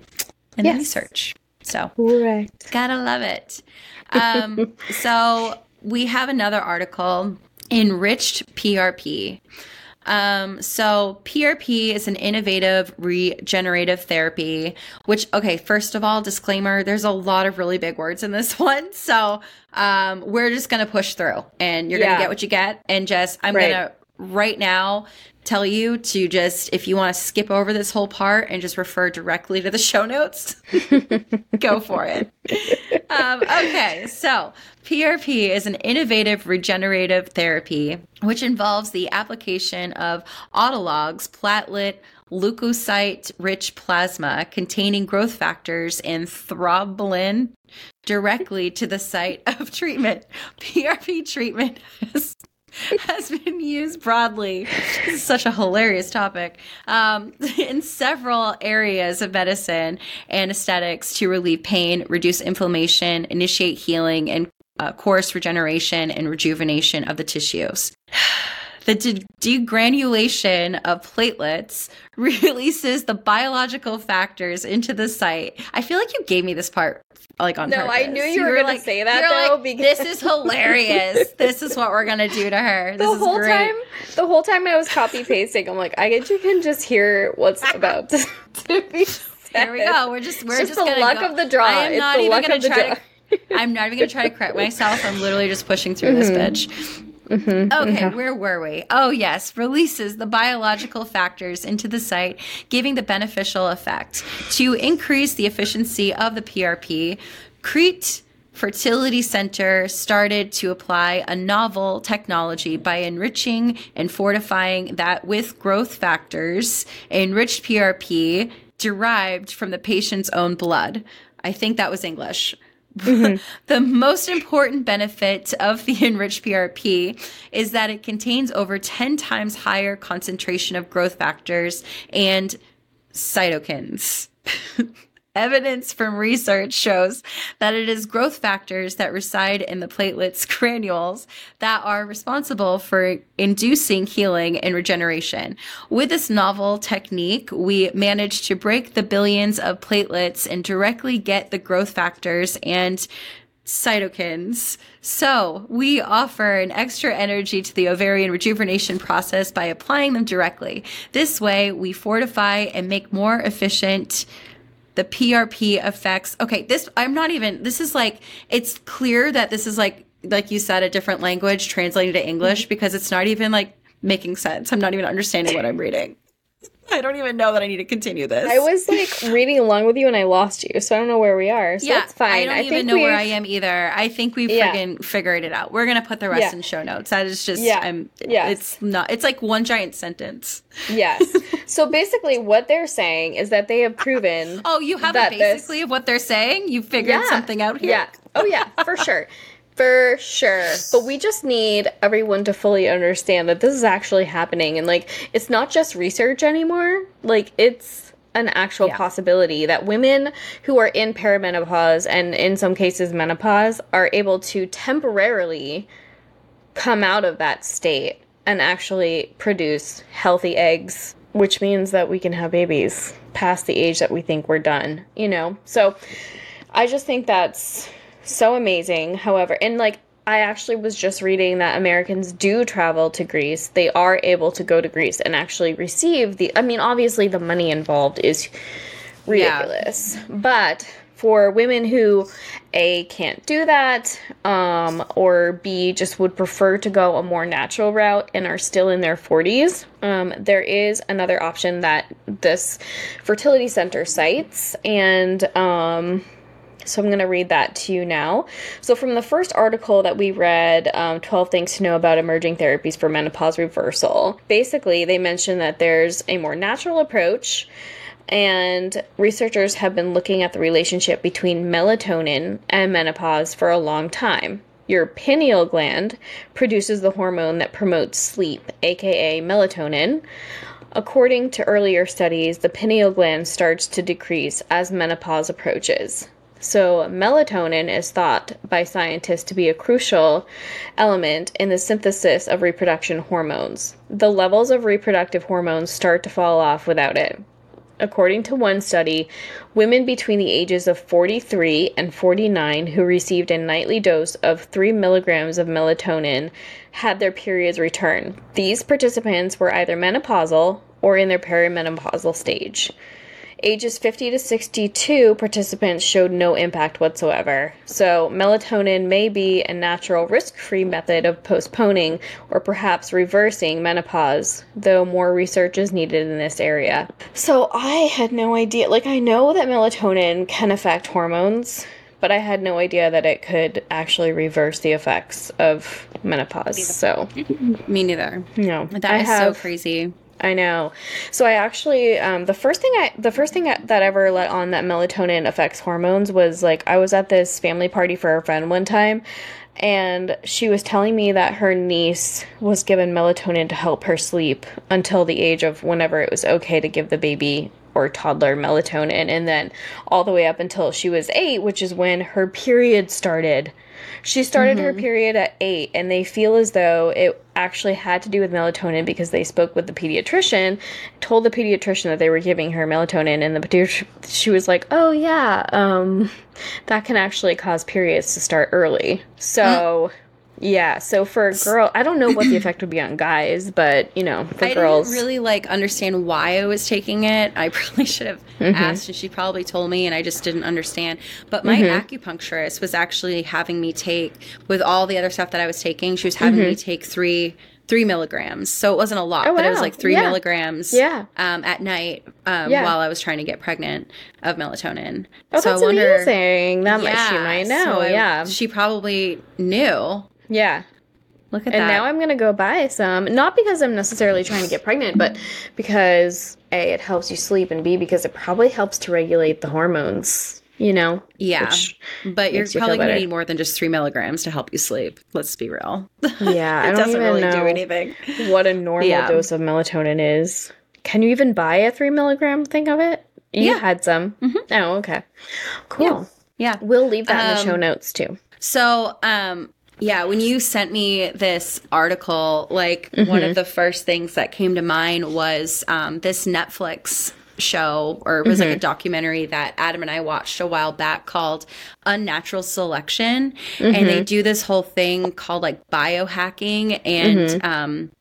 in yes. the research so right. gotta love it um, so we have another article enriched prp um, so PRP is an innovative regenerative therapy, which, okay, first of all, disclaimer, there's a lot of really big words in this one. So, um, we're just going to push through and you're yeah. going to get what you get. And just, I'm right. going to right now tell you to just if you want to skip over this whole part and just refer directly to the show notes go for it. Um, okay so prp is an innovative regenerative therapy which involves the application of autologous platelet leukocyte rich plasma containing growth factors and thrombin directly to the site of treatment. Prp treatment is has been used broadly. This is such a hilarious topic um, in several areas of medicine and aesthetics to relieve pain, reduce inflammation, initiate healing, and uh, course regeneration and rejuvenation of the tissues. The de- degranulation of platelets releases the biological factors into the site. I feel like you gave me this part like on purpose. no, purpose. I knew you, you were, going like, to say that though. Like, because this is hilarious. this is what we're gonna do to her. This the whole time, the whole time I was copy pasting, I'm like, I get you can just hear what's about to, to be. Said. There we go. We're just we're just, just the luck go. of the draw. I am it's not even gonna try to. I'm not even gonna try to correct myself. I'm literally just pushing through mm-hmm. this bitch. Mm-hmm, okay, mm-hmm. where were we? Oh, yes, releases the biological factors into the site, giving the beneficial effect to increase the efficiency of the PRP. Crete Fertility Center started to apply a novel technology by enriching and fortifying that with growth factors, enriched PRP derived from the patient's own blood. I think that was English. Mm-hmm. the most important benefit of the enriched PRP is that it contains over 10 times higher concentration of growth factors and cytokines. Evidence from research shows that it is growth factors that reside in the platelets granules that are responsible for inducing healing and regeneration. With this novel technique, we managed to break the billions of platelets and directly get the growth factors and cytokines. So we offer an extra energy to the ovarian rejuvenation process by applying them directly. This way, we fortify and make more efficient the PRP effects. Okay, this I'm not even this is like it's clear that this is like like you said a different language translated to English mm-hmm. because it's not even like making sense. I'm not even understanding what I'm reading. I don't even know that I need to continue this. I was like reading along with you and I lost you, so I don't know where we are. So yeah, fine. I don't I even know we've... where I am either. I think we yeah. friggin' figured it out. We're gonna put the rest yeah. in show notes. That is just yeah. I'm yeah. It's not it's like one giant sentence. Yes. so basically what they're saying is that they have proven Oh, you have basically this... of what they're saying? You figured yeah. something out here? Yeah. Oh yeah, for sure. For sure. But we just need everyone to fully understand that this is actually happening and like it's not just research anymore. Like it's an actual yeah. possibility that women who are in perimenopause and in some cases menopause are able to temporarily come out of that state and actually produce healthy eggs, which means that we can have babies past the age that we think we're done, you know? So I just think that's so amazing. However, and like I actually was just reading that Americans do travel to Greece. They are able to go to Greece and actually receive the I mean obviously the money involved is ridiculous. Yeah. But for women who a can't do that um, or b just would prefer to go a more natural route and are still in their 40s um, there is another option that this fertility center cites and um, so I'm going to read that to you now. So, from the first article that we read, um, 12 Things to Know About Emerging Therapies for Menopause Reversal, basically they mention that there's a more natural approach, and researchers have been looking at the relationship between melatonin and menopause for a long time. Your pineal gland produces the hormone that promotes sleep, aka melatonin. According to earlier studies, the pineal gland starts to decrease as menopause approaches. So, melatonin is thought by scientists to be a crucial element in the synthesis of reproduction hormones. The levels of reproductive hormones start to fall off without it. According to one study, women between the ages of 43 and 49 who received a nightly dose of 3 milligrams of melatonin had their periods return. These participants were either menopausal or in their perimenopausal stage. Ages 50 to 62 participants showed no impact whatsoever. So, melatonin may be a natural risk free method of postponing or perhaps reversing menopause, though more research is needed in this area. So, I had no idea. Like, I know that melatonin can affect hormones, but I had no idea that it could actually reverse the effects of menopause. So, me neither. No, that I is have, so crazy. I know. So I actually um, the first thing I the first thing that ever let on that melatonin affects hormones was like I was at this family party for a friend one time and she was telling me that her niece was given melatonin to help her sleep until the age of whenever it was okay to give the baby or toddler melatonin and then all the way up until she was 8 which is when her period started she started mm-hmm. her period at eight, and they feel as though it actually had to do with melatonin because they spoke with the pediatrician, told the pediatrician that they were giving her melatonin, and the pediatrician she was like, "Oh yeah, um, that can actually cause periods to start early." So. Yeah, so for a girl, I don't know what the effect would be on guys, but you know, for I girls, I didn't really like understand why I was taking it. I probably should have mm-hmm. asked, and she probably told me, and I just didn't understand. But my mm-hmm. acupuncturist was actually having me take, with all the other stuff that I was taking, she was having mm-hmm. me take three three milligrams. So it wasn't a lot, oh, wow. but it was like three yeah. milligrams yeah. Um, at night um, yeah. while I was trying to get pregnant of melatonin. Oh, so that's I wonder, amazing. That yeah, might, she might know. So yeah. she probably knew yeah. Look at and that. And now I'm gonna go buy some, not because I'm necessarily trying to get pregnant, but because a it helps you sleep, and b because it probably helps to regulate the hormones. You know. Yeah. But you're probably you gonna need more than just three milligrams to help you sleep. Let's be real. Yeah, it doesn't really do anything. What a normal yeah. dose of melatonin is. Can you even buy a three milligram thing of it? You yeah. had some. Mm-hmm. Oh, okay. Cool. Yeah. yeah. We'll leave that um, in the show um, notes too. So, um, yeah, when you sent me this article, like mm-hmm. one of mm-hmm. the first things that came to mind was um, this Netflix show, or it was mm-hmm. like a mm-hmm. documentary that Adam and I watched a while back called Unnatural Selection. Mm-hmm. And they mm-hmm. do this whole thing called like biohacking. And mm-hmm. um,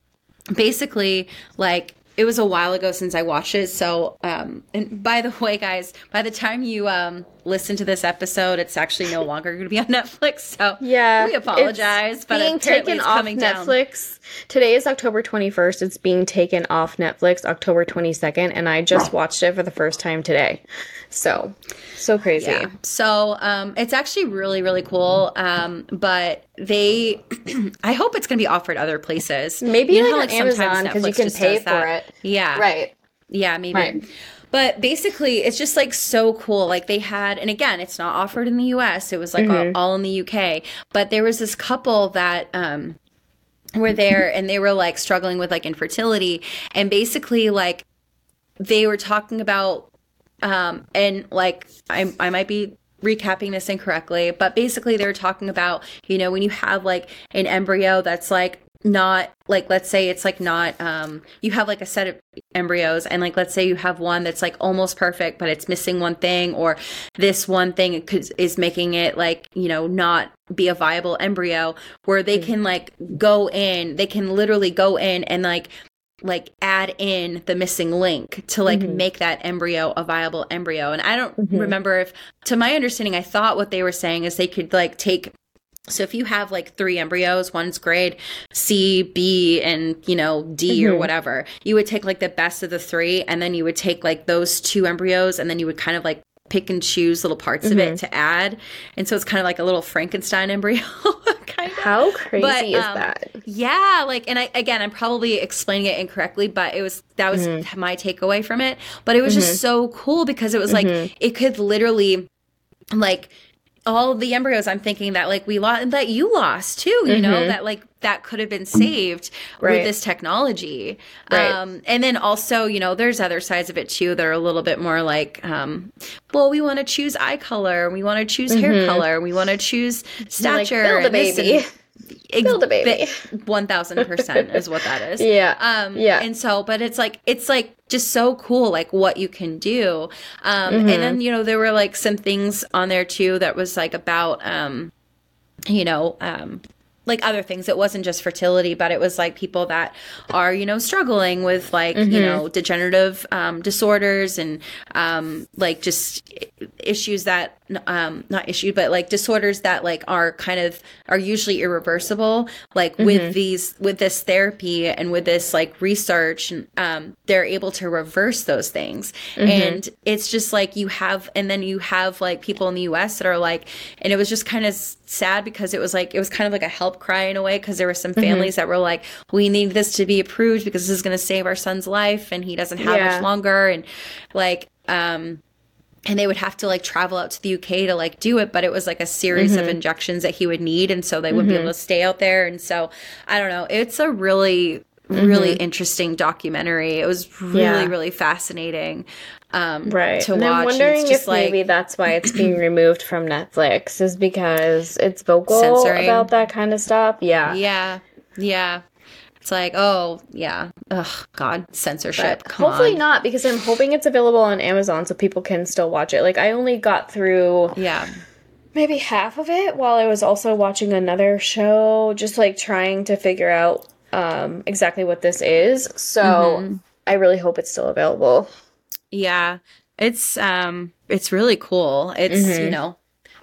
basically, like, it was a while ago since I watched it. So, um, and by the way, guys, by the time you um, listen to this episode, it's actually no longer going to be on Netflix. So, yeah, we apologize. but being taken off Netflix. Down. Today is October 21st. It's being taken off Netflix October 22nd, and I just watched it for the first time today. So, so crazy. Yeah. So, um, it's actually really, really cool. Um, but they, I hope it's going to be offered other places. Maybe you know, like Amazon because you can pay for it. Yeah. Right. Yeah, maybe. Right. But basically, it's just like so cool. Like they had, and again, it's not offered in the US. It was like mm-hmm. all, all, in the UK. But there was this couple that um, were there and they were like struggling with like infertility. And basically, like they were talking about um, and like I, I might be recapping this incorrectly, but basically they're talking about, you know, when you have like an embryo that's like not like let's say it's like not um you have like a set of embryos and like let's say you have one that's like almost perfect but it's missing one thing or this one thing could, is making it like you know not be a viable embryo where they can like go in they can literally go in and like like add in the missing link to like mm-hmm. make that embryo a viable embryo and i don't mm-hmm. remember if to my understanding i thought what they were saying is they could like take so if you have like three embryos, one's grade C, B, and you know D mm-hmm. or whatever, you would take like the best of the three, and then you would take like those two embryos, and then you would kind of like pick and choose little parts mm-hmm. of it mm-hmm. to add, and so it's kind of like a little Frankenstein embryo. kind of. How crazy but, is um, that? Yeah, like, and I again, I'm probably explaining it incorrectly, but it was that was mm-hmm. my takeaway from it. But it was just mm-hmm. so cool because it was like mm-hmm. it could literally like all the embryos i'm thinking that like we lost that you lost too you mm-hmm. know that like that could have been saved right. with this technology right. um and then also you know there's other sides of it too that are a little bit more like um well we want to choose eye color we want to choose mm-hmm. hair color we want to choose stature like, build a baby build a baby. One thousand percent is what that is. Yeah. Um. Yeah. And so, but it's like it's like just so cool, like what you can do. Um. Mm-hmm. And then you know there were like some things on there too that was like about um, you know um like other things. It wasn't just fertility, but it was like people that are, you know, struggling with like, mm-hmm. you know, degenerative um, disorders and um, like just issues that, um, not issues, but like disorders that like are kind of are usually irreversible. Like mm-hmm. with these, with this therapy and with this like research, um, they're able to reverse those things. Mm-hmm. And it's just like you have, and then you have like people in the US that are like, and it was just kind of sad because it was like, it was kind of like a help cry in a way because there were some mm-hmm. families mm-hmm. that were like, we need this to be approved because this is going to save our son's life and he doesn't have yeah. much longer. And like, um, and they would have to like travel out to the UK to like do it, but it was like a series mm-hmm. of injections that he would need, and so they wouldn't mm-hmm. be able to stay out there. And so I don't know. It's a really really mm-hmm. interesting documentary. It was really yeah. really fascinating um, right. to and watch. I'm wondering if like, maybe that's why it's being removed from Netflix is because it's vocal censoring. about that kind of stuff. Yeah. Yeah. Yeah. It's like, oh yeah, ugh, God, censorship. hopefully on. not, because I'm hoping it's available on Amazon so people can still watch it. Like I only got through, yeah, maybe half of it while I was also watching another show, just like trying to figure out um, exactly what this is. So mm-hmm. I really hope it's still available. Yeah. It's um it's really cool. It's, mm-hmm. you know,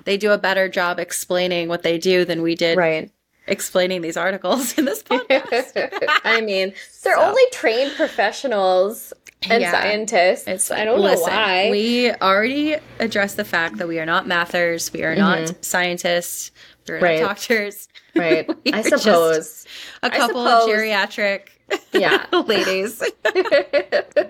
they do a better job explaining what they do than we did. Right. Explaining these articles in this podcast. I mean, they're so. only trained professionals and yeah. scientists. It's, I don't listen, know why. We already addressed the fact that we are not mathers, we are mm-hmm. not scientists, we're right. not doctors. Right. I suppose. A couple suppose. of geriatric yeah ladies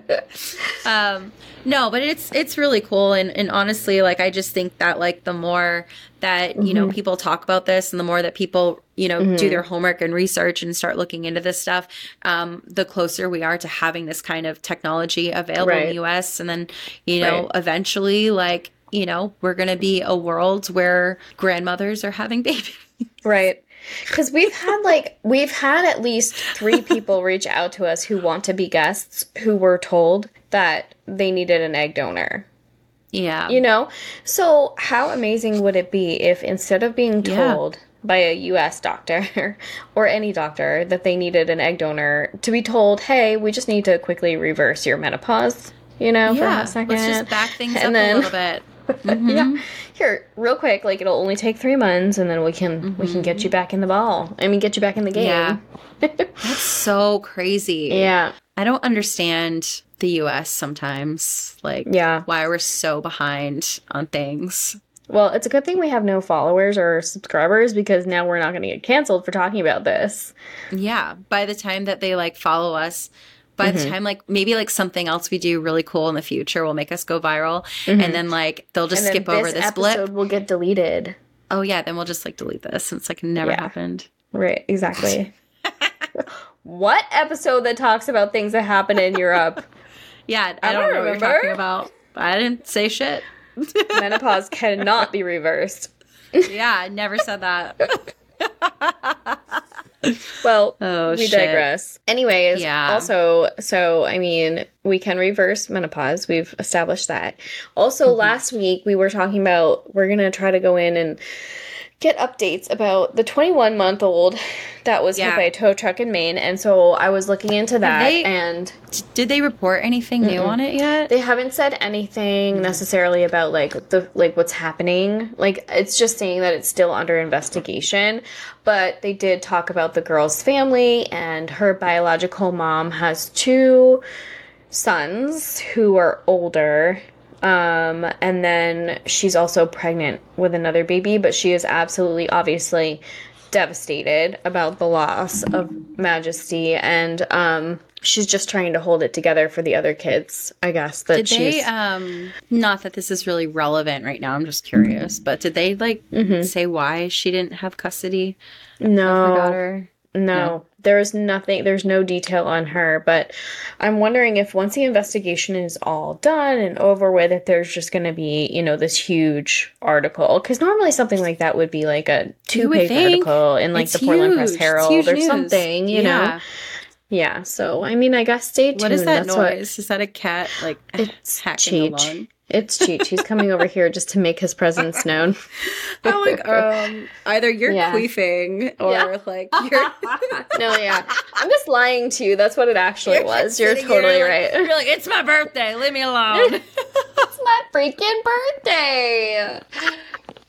um no but it's it's really cool and and honestly like i just think that like the more that you mm-hmm. know people talk about this and the more that people you know mm-hmm. do their homework and research and start looking into this stuff um the closer we are to having this kind of technology available right. in the us and then you know right. eventually like you know we're going to be a world where grandmothers are having babies right because we've had like we've had at least three people reach out to us who want to be guests who were told that they needed an egg donor. Yeah. You know? So how amazing would it be if instead of being told yeah. by a US doctor or any doctor that they needed an egg donor to be told, "Hey, we just need to quickly reverse your menopause." You know, yeah. for a second. Let's just back things and up then, a little bit. Mm-hmm. yeah. Here, real quick, like it'll only take three months, and then we can mm-hmm. we can get you back in the ball. I mean, get you back in the game. Yeah. That's so crazy. Yeah. I don't understand the U.S. sometimes. Like, yeah, why we're so behind on things. Well, it's a good thing we have no followers or subscribers because now we're not going to get canceled for talking about this. Yeah. By the time that they like follow us, by mm-hmm. the time like maybe like something else we do really cool in the future will make us go viral mm-hmm. and then like they'll just skip over this blip will get deleted oh yeah then we'll just like delete this it's like never yeah. happened right exactly what episode that talks about things that happen in europe yeah i, I don't, don't know remember. what you're talking about I didn't say shit. Menopause cannot be reversed. yeah, I never said that. well, oh, we shit. digress. Anyways, yeah. also, so I mean, we can reverse menopause. We've established that. Also, mm-hmm. last week we were talking about we're going to try to go in and get updates about the 21 month old that was yeah. hit by a tow truck in Maine. And so I was looking into that they, and did they report anything new on it yet? They haven't said anything mm-hmm. necessarily about like the like what's happening. Like it's just saying that it's still under investigation, but they did talk about the girl's family and her biological mom has two sons who are older um, and then she's also pregnant with another baby, but she is absolutely, obviously, devastated about the loss of Majesty, and um, she's just trying to hold it together for the other kids. I guess that did she's. They, um, not that this is really relevant right now. I'm just curious, but did they like mm-hmm. say why she didn't have custody? No, of her daughter. No, no, there's nothing, there's no detail on her, but I'm wondering if once the investigation is all done and over with, if there's just going to be, you know, this huge article. Because normally something like that would be like a two page article in like it's the Portland Press Herald or news. something, you yeah. know? Yeah, so I mean, I guess stay tuned. What is that That's noise? What... Is that a cat like it's hacking Cheech. along? It's Cheech. He's coming over here just to make his presence known. I'm like, um, either you're yeah. queefing or yeah. like you're. no, yeah, I'm just lying to you. That's what it actually you're was. You're totally here, right. Like, you're like, it's my birthday. Leave me alone. it's my freaking birthday.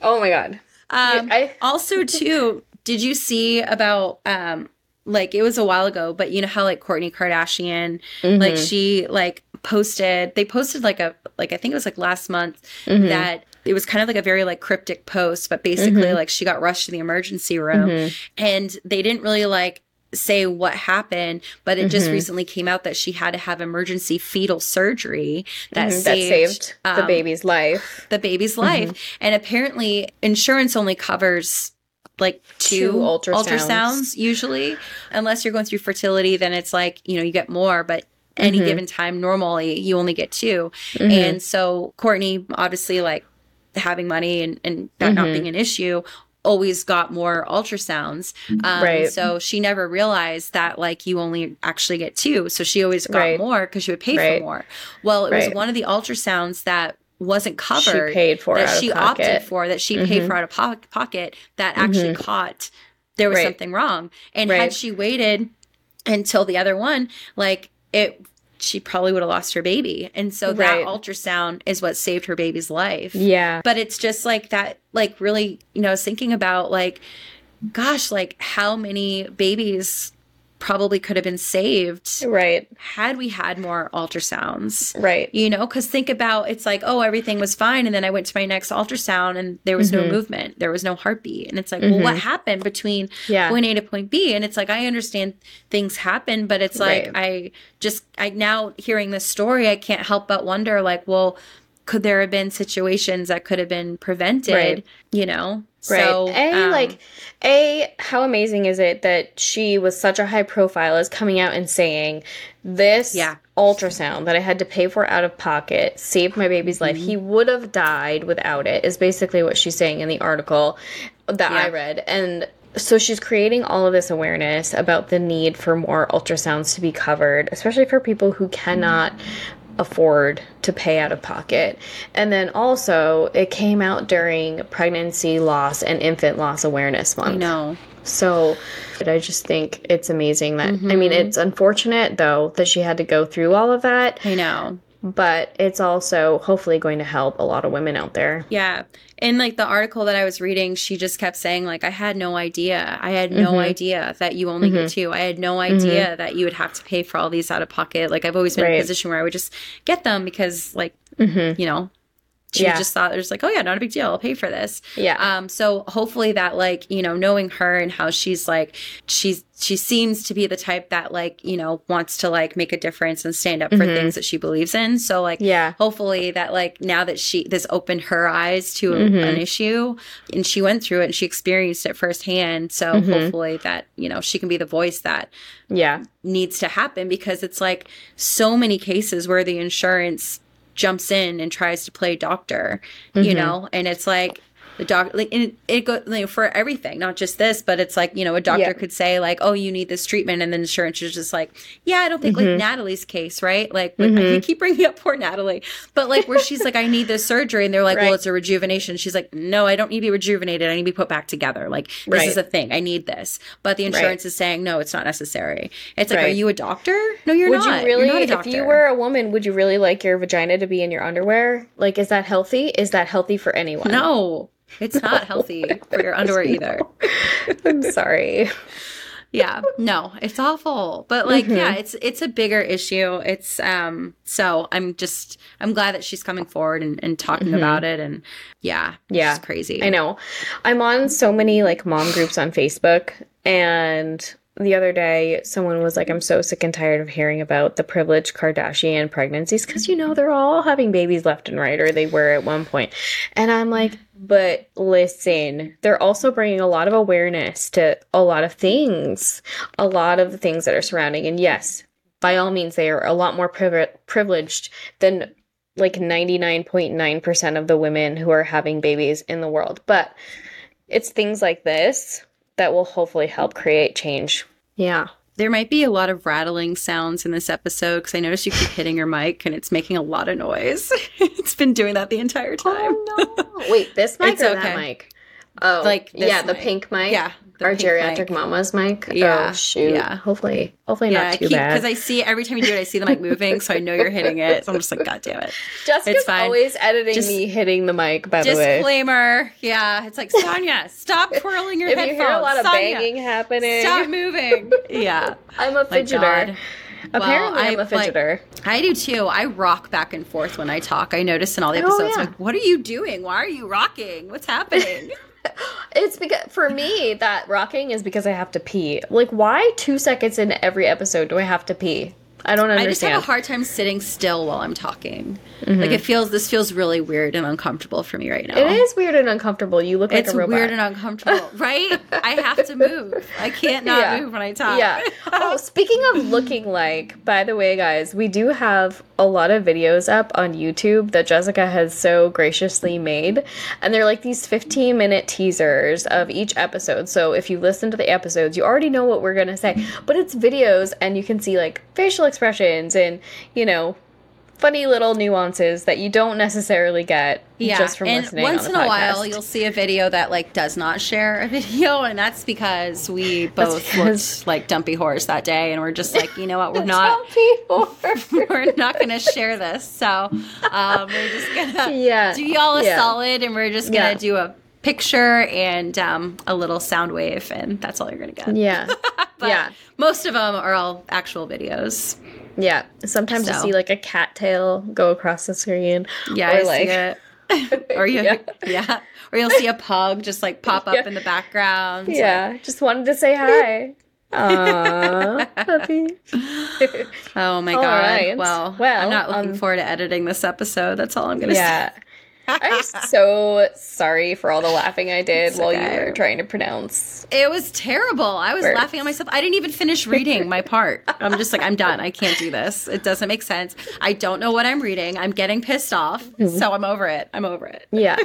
Oh my god. Um, I, also, too, did you see about um, like it was a while ago, but you know how like Kourtney Kardashian, mm-hmm. like she like posted they posted like a like I think it was like last month mm-hmm. that it was kind of like a very like cryptic post, but basically mm-hmm. like she got rushed to the emergency room mm-hmm. and they didn't really like say what happened, but it just mm-hmm. recently came out that she had to have emergency fetal surgery that, mm-hmm. saved, that saved um, the baby's life. The baby's life. Mm-hmm. And apparently insurance only covers like two, two ultrasounds. ultrasounds. usually unless you're going through fertility then it's like you know you get more but any mm-hmm. given time normally you only get 2 mm-hmm. and so Kourtney obviously like having money and, and that mm-hmm. not being an issue always got more ultrasounds um, right so she never realized that like you only actually get two so she always got right. more because she would pay right. for more well it right. was one of the ultrasounds that wasn't covered she paid for that she opted for that she paid mm-hmm. for out of po- pocket that actually mm-hmm. caught there was something wrong and had she waited until the other one like it she probably would have lost her baby. And so that ultrasound is what saved her baby's life. Yeah. But it's just like that, like really, you know, thinking about like, gosh, like how many babies probably could have been saved right had we had more ultrasounds right you know because think about it's like oh everything was fine and then i went to my next ultrasound and there was mm-hmm. no movement there was no heartbeat and it's like mm-hmm. well what mm-hmm. happened between yeah. point a to point b and it's like i understand things happen but it's like right. i just i now hearing this story i can't help but wonder like well could there have been situations that could have been prevented right. you know Right. So, a um, like a how amazing is it that she was such a high profile as coming out and saying this yeah. ultrasound that I had to pay for out of pocket saved my baby's mm-hmm. life. He would have died without it. Is basically what she's saying in the article that yeah. I read and so she's creating all of this awareness about the need for more ultrasounds to be covered, especially for people who cannot afford to pay out of pocket. And then also, it came out during Pregnancy Loss and Infant Loss Awareness Month. I know. So I just think it's amazing that, mm-hmm. I mean, mm-hmm. it's unfortunate though that she had to go through all of that. I know. But it's also hopefully going to help a lot of women out there. Yeah in like the article that I was reading, she just kept saying like I had no idea. I had no mm-hmm. idea that you only mm-hmm. get two. I had no idea mm-hmm. that you would have to pay for all these out of pocket. Like I've always been right. in a position where I would just get them because like mm-hmm. you know she yeah. just thought there's like, oh yeah, not a big deal. I'll pay for this. Yeah. Um. So hopefully that like you know knowing her and how she's like she's she seems to be the type that like you know wants to like make a difference and stand up for mm-hmm. things that she believes in. So like yeah. Hopefully that like now that she this opened her eyes to mm-hmm. an issue and she went through it and she experienced it firsthand. So mm-hmm. hopefully that you know she can be the voice that yeah needs to happen because it's like so many cases where the insurance jumps in and tries to play doctor, you Mm-hmm. know, and it's like the doctor like and it, it goes like, for everything, not just this, but it's like you know a doctor Yeah. could say like, oh, you need this treatment, and then insurance is just like, yeah, I don't think Mm-hmm. like Natalie's case, right? Like with, we keep bringing up poor Natalie, but like where she's like, I need this surgery, and they're like, Right. well, it's a rejuvenation. She's like, no, I don't need to be rejuvenated. I need to be put back together. Like this Right. is a thing. I need this, but the insurance is saying no, it's not necessary. It's like, are you a doctor? No, you're Would not. you really, not if you were a woman, would you really like your vagina to be in your underwear? Like, is that healthy? Is that healthy for anyone? no. It's not healthy for your underwear either. I'm sorry. yeah no it's awful but like Mm-hmm. yeah it's it's a bigger issue it's um so i'm just i'm glad that she's coming forward and, and talking about it and yeah Mm-hmm. Yeah. it's crazy I know. I'm on so many like mom groups on Facebook, and the other day someone was like, I'm so sick and tired of hearing about the privileged Kardashian pregnancies because you know they're all having babies left and right, or they were at one point. And I'm like, but listen, they're also bringing a lot of awareness to a lot of things, a lot of the things that are surrounding. And yes, by all means, they are a lot more privi- privileged than like 99.9% of the women who are having babies in the world. But it's things like this that will hopefully help create change. Yeah. there might be a lot of rattling sounds in this episode because i noticed you keep hitting your mic and it's making a lot of noise it's been doing that the entire oh, time no. Wait, this mic It's or okay. that mic? Oh, Like yeah, the pink mic. Yeah, our geriatric mic. mama's mic. Oh, yeah, Oh, shoot. yeah. Hopefully, hopefully yeah not too because bad. Because I see every time you do it i see the mic moving so i know you're hitting it so i'm just like god damn it Jessica's always editing Just- me hitting the mic. By the way, disclaimer yeah it's like sonia stop twirling your if you headphones hear a lot of Sonia, banging happening, stop moving yeah I'm a fidgeter. Apparently, I'm a I, like, fidgeter. I do too. I rock back and forth when I talk. I notice in all the Oh, episodes, yeah. like, what are you doing? Why are you rocking? What's happening? It's because for me that rocking is because I have to pee. Like, why two seconds in every episode do I have to pee? I don't understand. I just have a hard time sitting still while I'm talking. Mm-hmm. Like it feels. This feels really weird and uncomfortable for me right now. It is weird and uncomfortable. You look like It's a robot. weird and uncomfortable, right? I have to move. I can't not Yeah. move when I talk. Yeah. Oh, speaking of looking like, by the way, guys, we do have a lot of videos up on YouTube that Jessica has so graciously made. And they're like these 15 minute teasers of each episode. So if you listen to the episodes, you already know what we're going to say. But it's videos, and you can see like facial expressions and, you know, funny little nuances that you don't necessarily get Yeah, just from and listening. once on in the a while you'll see a video that like does not share a video, and that's because we both because- looked like dumpy whores that day, and we're just like, you know what, we're not. We're not going to share this. So um, we're just to Yeah. do y'all a Yeah. solid and we're just to Yeah. do a picture and um, a little sound wave, and that's all you're to get. yeah. But yeah. Most of them are all actual videos. Yeah. Sometimes you see like a cattail go across the screen. Yeah, Or, I like- see it. or you, Yeah. yeah. Or you'll see a pug just like pop up Yeah. in the background. Yeah. Just wanted to say hi. Aww. puppy. Oh my All god. right. Well, Well, I'm not looking um, forward to editing this episode. That's all I'm going to yeah. say. I'm so sorry for all the laughing I did It's while okay. you were trying to pronounce. It was terrible. I was Words. laughing at myself. I didn't even finish reading my part. I'm just like, I'm done. I can't do this. It doesn't make sense. I don't know what I'm reading. I'm getting pissed off. Mm-hmm. So I'm over it. I'm over it. Yeah.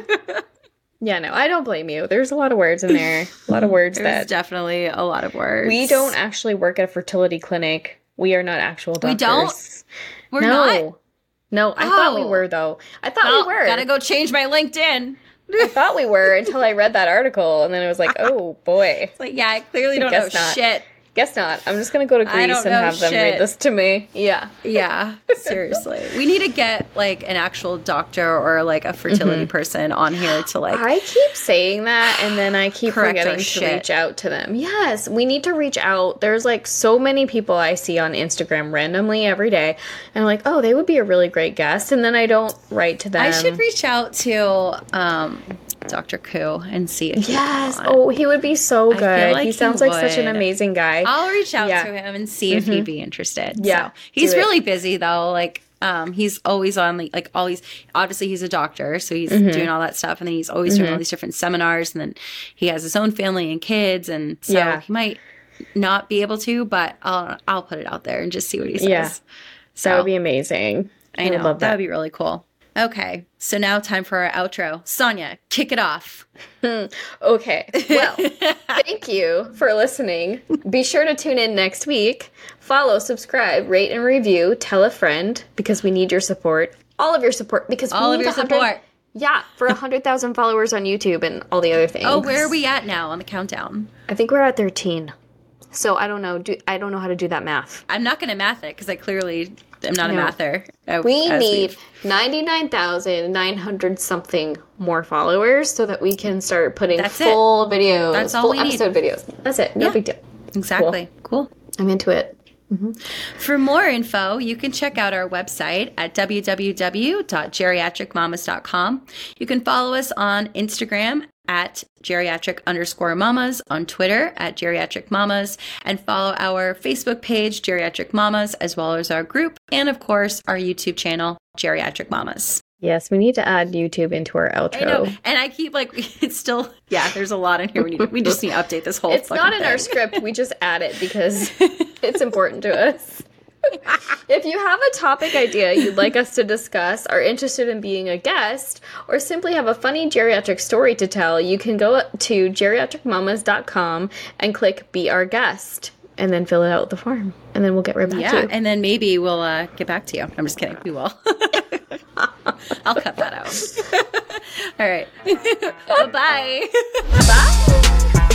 yeah, no, I don't blame you. There's a lot of words in there. A lot of words There's that definitely a lot of words. we don't actually work at a fertility clinic. We are not actual doctors. We don't? We're no. not. No, I thought we Oh. were though. I thought Well, we oh, were. Gotta go change my LinkedIn. I thought we were until I read that article, and then I was like, "Oh boy, It's like, yeah, I clearly don't know not. shit. Guess not." I'm just gonna go to Greece and have them read this to me. Yeah, Yeah, seriously. We need to get like an actual doctor or like a fertility person on here to like I keep saying that, and then I keep forgetting to shit. reach out to them. Yes, we need to reach out. There's like so many people I see on Instagram randomly every day, and I'm like, "Oh, they would be a really great guest," and then I don't write to them. I should reach out to um, Dr. Koo and see if Yes. Oh, he would be so good. like he he sounds like such an amazing guy. I'll reach out Yeah. to him and see if he'd be interested. Yeah, so, he's really busy though. Like um, he's always on like, like all these. Obviously, he's a doctor, so he's Mm-hmm. doing all that stuff, and then he's always doing all these different seminars, and then he has his own family and kids, and so Yeah. he might not be able to, but I'll I'll put it out there and just see what he says. Yeah. So That would be amazing. I know. That. that would be really cool. Okay, so now time for our outro. Sonia, kick it off. Hmm. okay, well, thank you for listening. Be sure to tune in next week. Follow, subscribe, rate, and review. Tell a friend because we need your support. All of your support because all of your support. Yeah, for 100,000 followers on YouTube and all the other things. Oh, where are we at now on the countdown? I think we're at 13. So I don't know. Do I don't know how to do that math. I'm not going to math it because I clearly am not no. a mather. Uh, we need ninety nine thousand nine hundred something more followers so that we can start putting That's full it. videos. That's all full episode need. videos. That's it. No yeah. big deal. Exactly. Cool. cool. I'm into it. Mm-hmm. For more info, you can check out our website at www.geriatricmamas.com. You can follow us on Instagram at geriatric underscore mamas, on Twitter at geriatric mamas, and follow our Facebook page, Geriatric Mamas, as well as our group, and of course, our YouTube channel, Geriatric Mamas. Yes, we need to add YouTube into our outro. I know, and I keep like it's still yeah. There's a lot in here. We need we just need to update this whole. It's not in thing. our script. We just add it because it's important to us. If you have a topic idea you'd like us to discuss, are interested in being a guest, or simply have a funny geriatric story to tell, you can go to geriatricmamas.com and click Be Our Guest and then fill it out with the form. And then we'll get right back yeah, to you. and then maybe we'll uh, get back to you. I'm just kidding. We will. I'll cut that out. All right. Bye-bye. Bye.